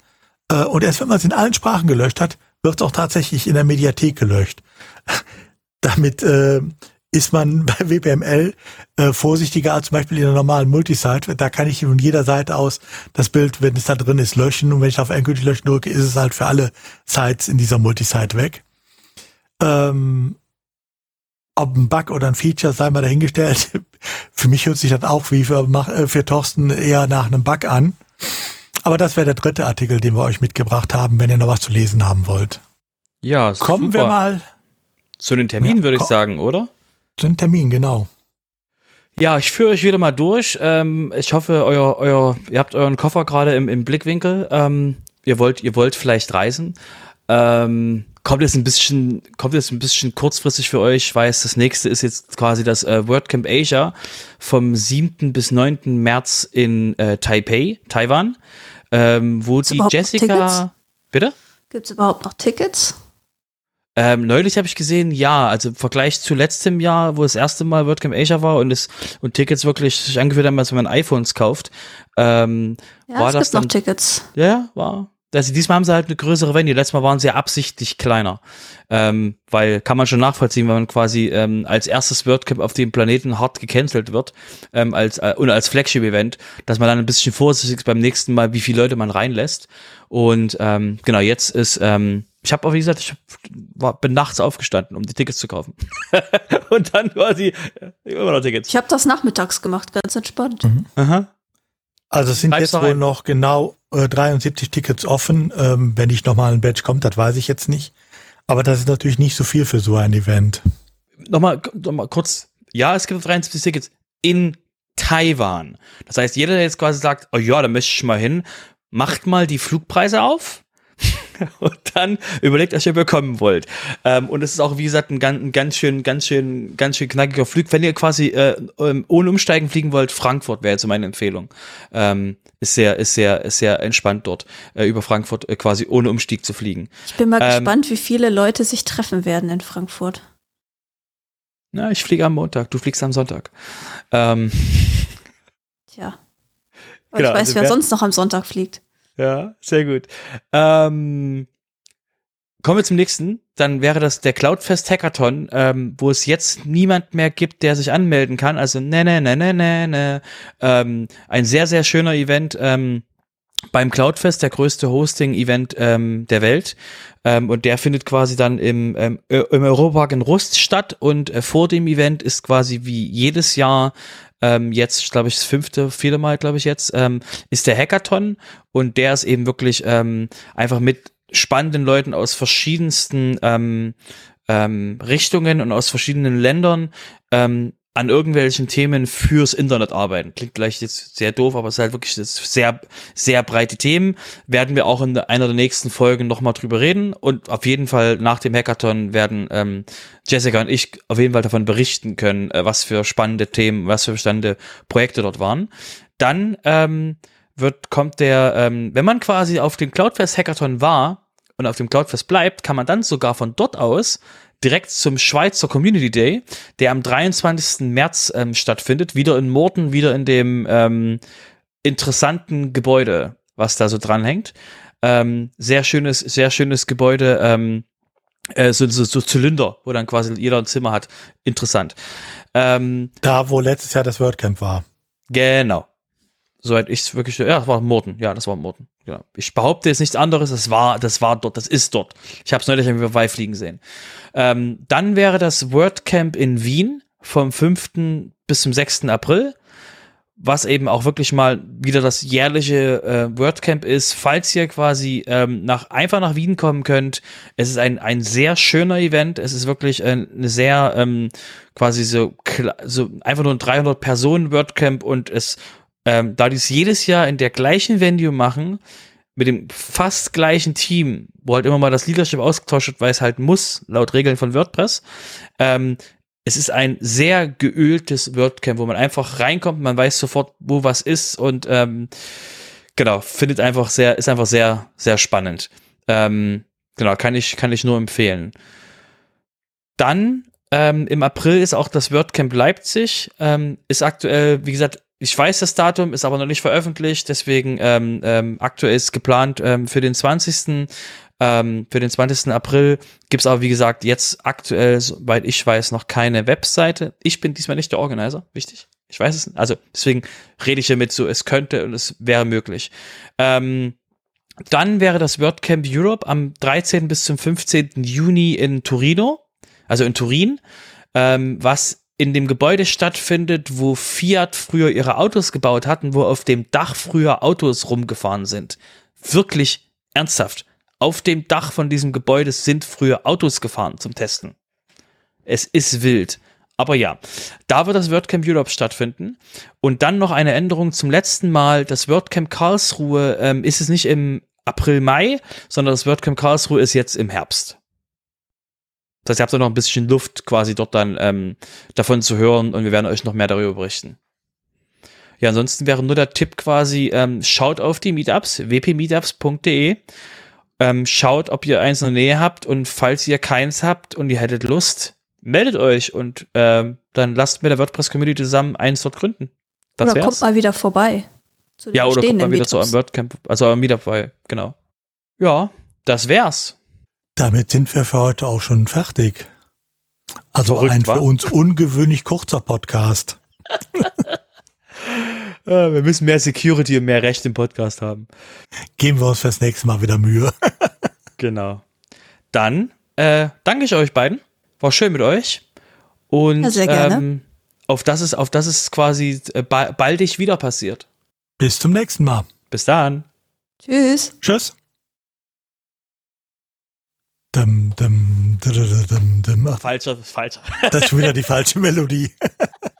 Äh, und erst wenn man es in allen Sprachen gelöscht hat, wird es auch tatsächlich in der Mediathek gelöscht. Damit äh, ist man bei WPML äh, vorsichtiger als zum Beispiel in der normalen Multisite. Da kann ich von jeder Seite aus das Bild, wenn es da drin ist, löschen. Und wenn ich auf endgültig löschen drücke, ist es halt für alle Sites in dieser Multisite weg. Ähm, ob ein Bug oder ein Feature, sei mal dahingestellt. für mich hört sich das auch wie für, äh, für Thorsten eher nach einem Bug an. Aber das wäre der dritte Artikel, den wir euch mitgebracht haben, wenn ihr noch was zu lesen haben wollt. Ja, kommen super. wir mal zu den Terminen, ja, würde ich sagen, oder? Zu den Terminen, genau. Ja, ich führe euch wieder mal durch. Ähm, ich hoffe, euer, euer, ihr habt euren Koffer gerade im, im Blickwinkel. Ähm, ihr wollt, ihr wollt vielleicht reisen. Ähm, kommt jetzt ein bisschen, kommt jetzt ein bisschen kurzfristig für euch. Ich weiß, das nächste ist jetzt quasi das äh, WordCamp Asia vom 7. bis 9. März in äh, Taipei, Taiwan, ähm, wo Gibt's die Jessica. Bitte? Gibt es überhaupt noch Tickets? Ähm, neulich habe ich gesehen, ja, also im Vergleich zu letztem Jahr, wo das erste Mal WordCamp Asia war und es und Tickets wirklich sich angefühlt haben, als wenn man iPhones kauft, ähm, ja, war es das gibt dann, noch Tickets. Ja, war. Also diesmal haben sie halt eine größere Venue. Letztes Mal waren sie ja absichtlich kleiner, ähm, weil kann man schon nachvollziehen, wenn man quasi ähm, als erstes WordCamp auf dem Planeten hart gecancelt wird ähm, als äh, und als Flagship-Event, dass man dann ein bisschen vorsichtig ist beim nächsten Mal, wie viele Leute man reinlässt. Und ähm, genau jetzt ist ähm, ich habe auch, wie gesagt, ich war, bin nachts aufgestanden, um die Tickets zu kaufen. und dann quasi immer noch Tickets. Ich habe das nachmittags gemacht, ganz entspannt. Mhm. Aha. Also es sind Schreib's jetzt wohl noch genau äh, 73 Tickets offen. Ähm, wenn nicht nochmal ein Badge kommt, das weiß ich jetzt nicht. Aber das ist natürlich nicht so viel für so ein Event. Nochmal, nochmal kurz. Ja, es gibt 73 Tickets in Taiwan. Das heißt, jeder, der jetzt quasi sagt, oh ja, da möchte ich mal hin, macht mal die Flugpreise auf und dann überlegt ob ihr kommen wollt. Ähm, und es ist auch, wie gesagt, ein ganz, ein ganz schön, ganz schön, ganz schön knackiger Flug. Wenn ihr quasi äh, ähm, ohne Umsteigen fliegen wollt, Frankfurt wäre jetzt meine Empfehlung. Ähm, ist sehr, ist sehr, ist sehr entspannt dort, äh, über Frankfurt äh, quasi ohne Umstieg zu fliegen. Ich bin mal ähm, gespannt, wie viele Leute sich treffen werden in Frankfurt. Na, ich fliege am Montag, du fliegst am Sonntag. Ähm, Tja. Genau, ich weiß, also wer sonst noch am Sonntag fliegt. Ja, sehr gut. Ähm, Kommen wir zum nächsten. Dann wäre das der Cloudfest Hackathon, ähm, wo es jetzt niemand mehr gibt, der sich anmelden kann. Also ne, ne, ne, ne, ne, ne. Ähm, ein sehr, sehr schöner Event. Ähm, beim Cloudfest, der größte Hosting-Event ähm, der Welt. Ähm, und der findet quasi dann im, ähm, im Europapark in Rust statt. Und äh, vor dem Event ist quasi wie jedes Jahr ähm, jetzt, glaube ich, das fünfte, vierte Mal, glaube ich jetzt, ähm, ist der Hackathon. Und der ist eben wirklich ähm, einfach mit spannenden Leuten aus verschiedensten ähm, ähm, Richtungen und aus verschiedenen Ländern ähm, an irgendwelchen Themen fürs Internet arbeiten. Klingt vielleicht jetzt sehr doof, aber es ist halt wirklich sehr, sehr breite Themen. Werden wir auch in einer der nächsten Folgen nochmal drüber reden. Und auf jeden Fall nach dem Hackathon werden ähm, Jessica und ich auf jeden Fall davon berichten können, äh, was für spannende Themen, was für spannende Projekte dort waren. Dann ähm, wird, kommt der, ähm, wenn man quasi auf dem Cloudfest Hackathon war und auf dem Cloudfest bleibt, kann man dann sogar von dort aus direkt zum Schweizer Community Day, der am 23. März ähm, stattfindet, wieder in Morten, wieder in dem ähm, interessanten Gebäude, was da so dranhängt. Ähm, sehr schönes, sehr schönes Gebäude, ähm, äh, so, so, so Zylinder, wo dann quasi jeder ein Zimmer hat. Interessant. Ähm, da, wo letztes Jahr das WordCamp war. Genau. Soweit ich es wirklich, ja, das war Morten, ja, das war Morten. Ja. Ich behaupte jetzt nichts anderes, das war, das war dort, das ist dort. Ich habe es neulich irgendwie bei fliegen sehen. Ähm, dann wäre das WordCamp in Wien vom 5. bis zum 6. April, was eben auch wirklich mal wieder das jährliche äh, WordCamp ist. Falls ihr quasi ähm, nach, einfach nach Wien kommen könnt, es ist ein, ein sehr schöner Event. Es ist wirklich äh, eine sehr ähm, quasi so, so einfach nur ein 300 Personen WordCamp und es ähm, da die es jedes Jahr in der gleichen Venue machen, mit dem fast gleichen Team, wo halt immer mal das Leadership ausgetauscht wird, weil es halt muss, laut Regeln von WordPress. Ähm, es ist ein sehr geöltes WordCamp, wo man einfach reinkommt, man weiß sofort, wo was ist und ähm, genau, findet einfach sehr, ist einfach sehr, sehr spannend. Ähm, genau, kann ich, kann ich nur empfehlen. Dann ähm, im April ist auch das WordCamp Leipzig, ähm, ist aktuell, wie gesagt, ich weiß das Datum, ist aber noch nicht veröffentlicht, deswegen ähm, ähm, aktuell ist geplant ähm, für den 20. Ähm, für den 20. April gibt es aber, wie gesagt, jetzt aktuell, soweit ich weiß, noch keine Webseite. Ich bin diesmal nicht der Organizer, wichtig. Ich weiß es nicht. Also deswegen rede ich damit so, es könnte und es wäre möglich. Ähm, dann wäre das WordCamp Europe am 13. bis zum 15. Juni in Torino, also in Turin, ähm, was in dem Gebäude stattfindet, wo Fiat früher ihre Autos gebaut hatten, wo auf dem Dach früher Autos rumgefahren sind. Wirklich ernsthaft. Auf dem Dach von diesem Gebäude sind früher Autos gefahren zum Testen. Es ist wild. Aber ja, da wird das WordCamp Europe stattfinden. Und dann noch eine Änderung zum letzten Mal. Das WordCamp Karlsruhe ähm, ist es nicht im April, Mai, sondern das WordCamp Karlsruhe ist jetzt im Herbst. Das heißt, ihr habt noch ein bisschen Luft quasi dort dann ähm, davon zu hören und wir werden euch noch mehr darüber berichten. Ja, ansonsten wäre nur der Tipp quasi, ähm, schaut auf die Meetups, wpmeetups.de, ähm, schaut, ob ihr eins in der Nähe habt und falls ihr keins habt und ihr hättet Lust, meldet euch und ähm, dann lasst mit der WordPress-Community zusammen eins dort gründen. Das oder wär's. kommt mal wieder vorbei. ja, oder kommt mal wieder Meetups. zu eurem WordCamp, also eurem Meetup vorbei, genau. Ja, das wär's. Damit sind wir für heute auch schon fertig. Also Verrückt, ein für uns ungewöhnlich kurzer Podcast. wir müssen mehr Security und mehr Recht im Podcast haben. Geben wir uns fürs nächste Mal wieder Mühe. genau. Dann äh, danke ich euch beiden. War schön mit euch. Und ja, sehr gerne. Ähm, auf das ist, auf das ist quasi äh, baldig wieder passiert. Bis zum nächsten Mal. Bis dann. Tschüss. Tschüss. Dum, dum, dum, Falscher, falscher. Das ist wieder die falsche Melodie.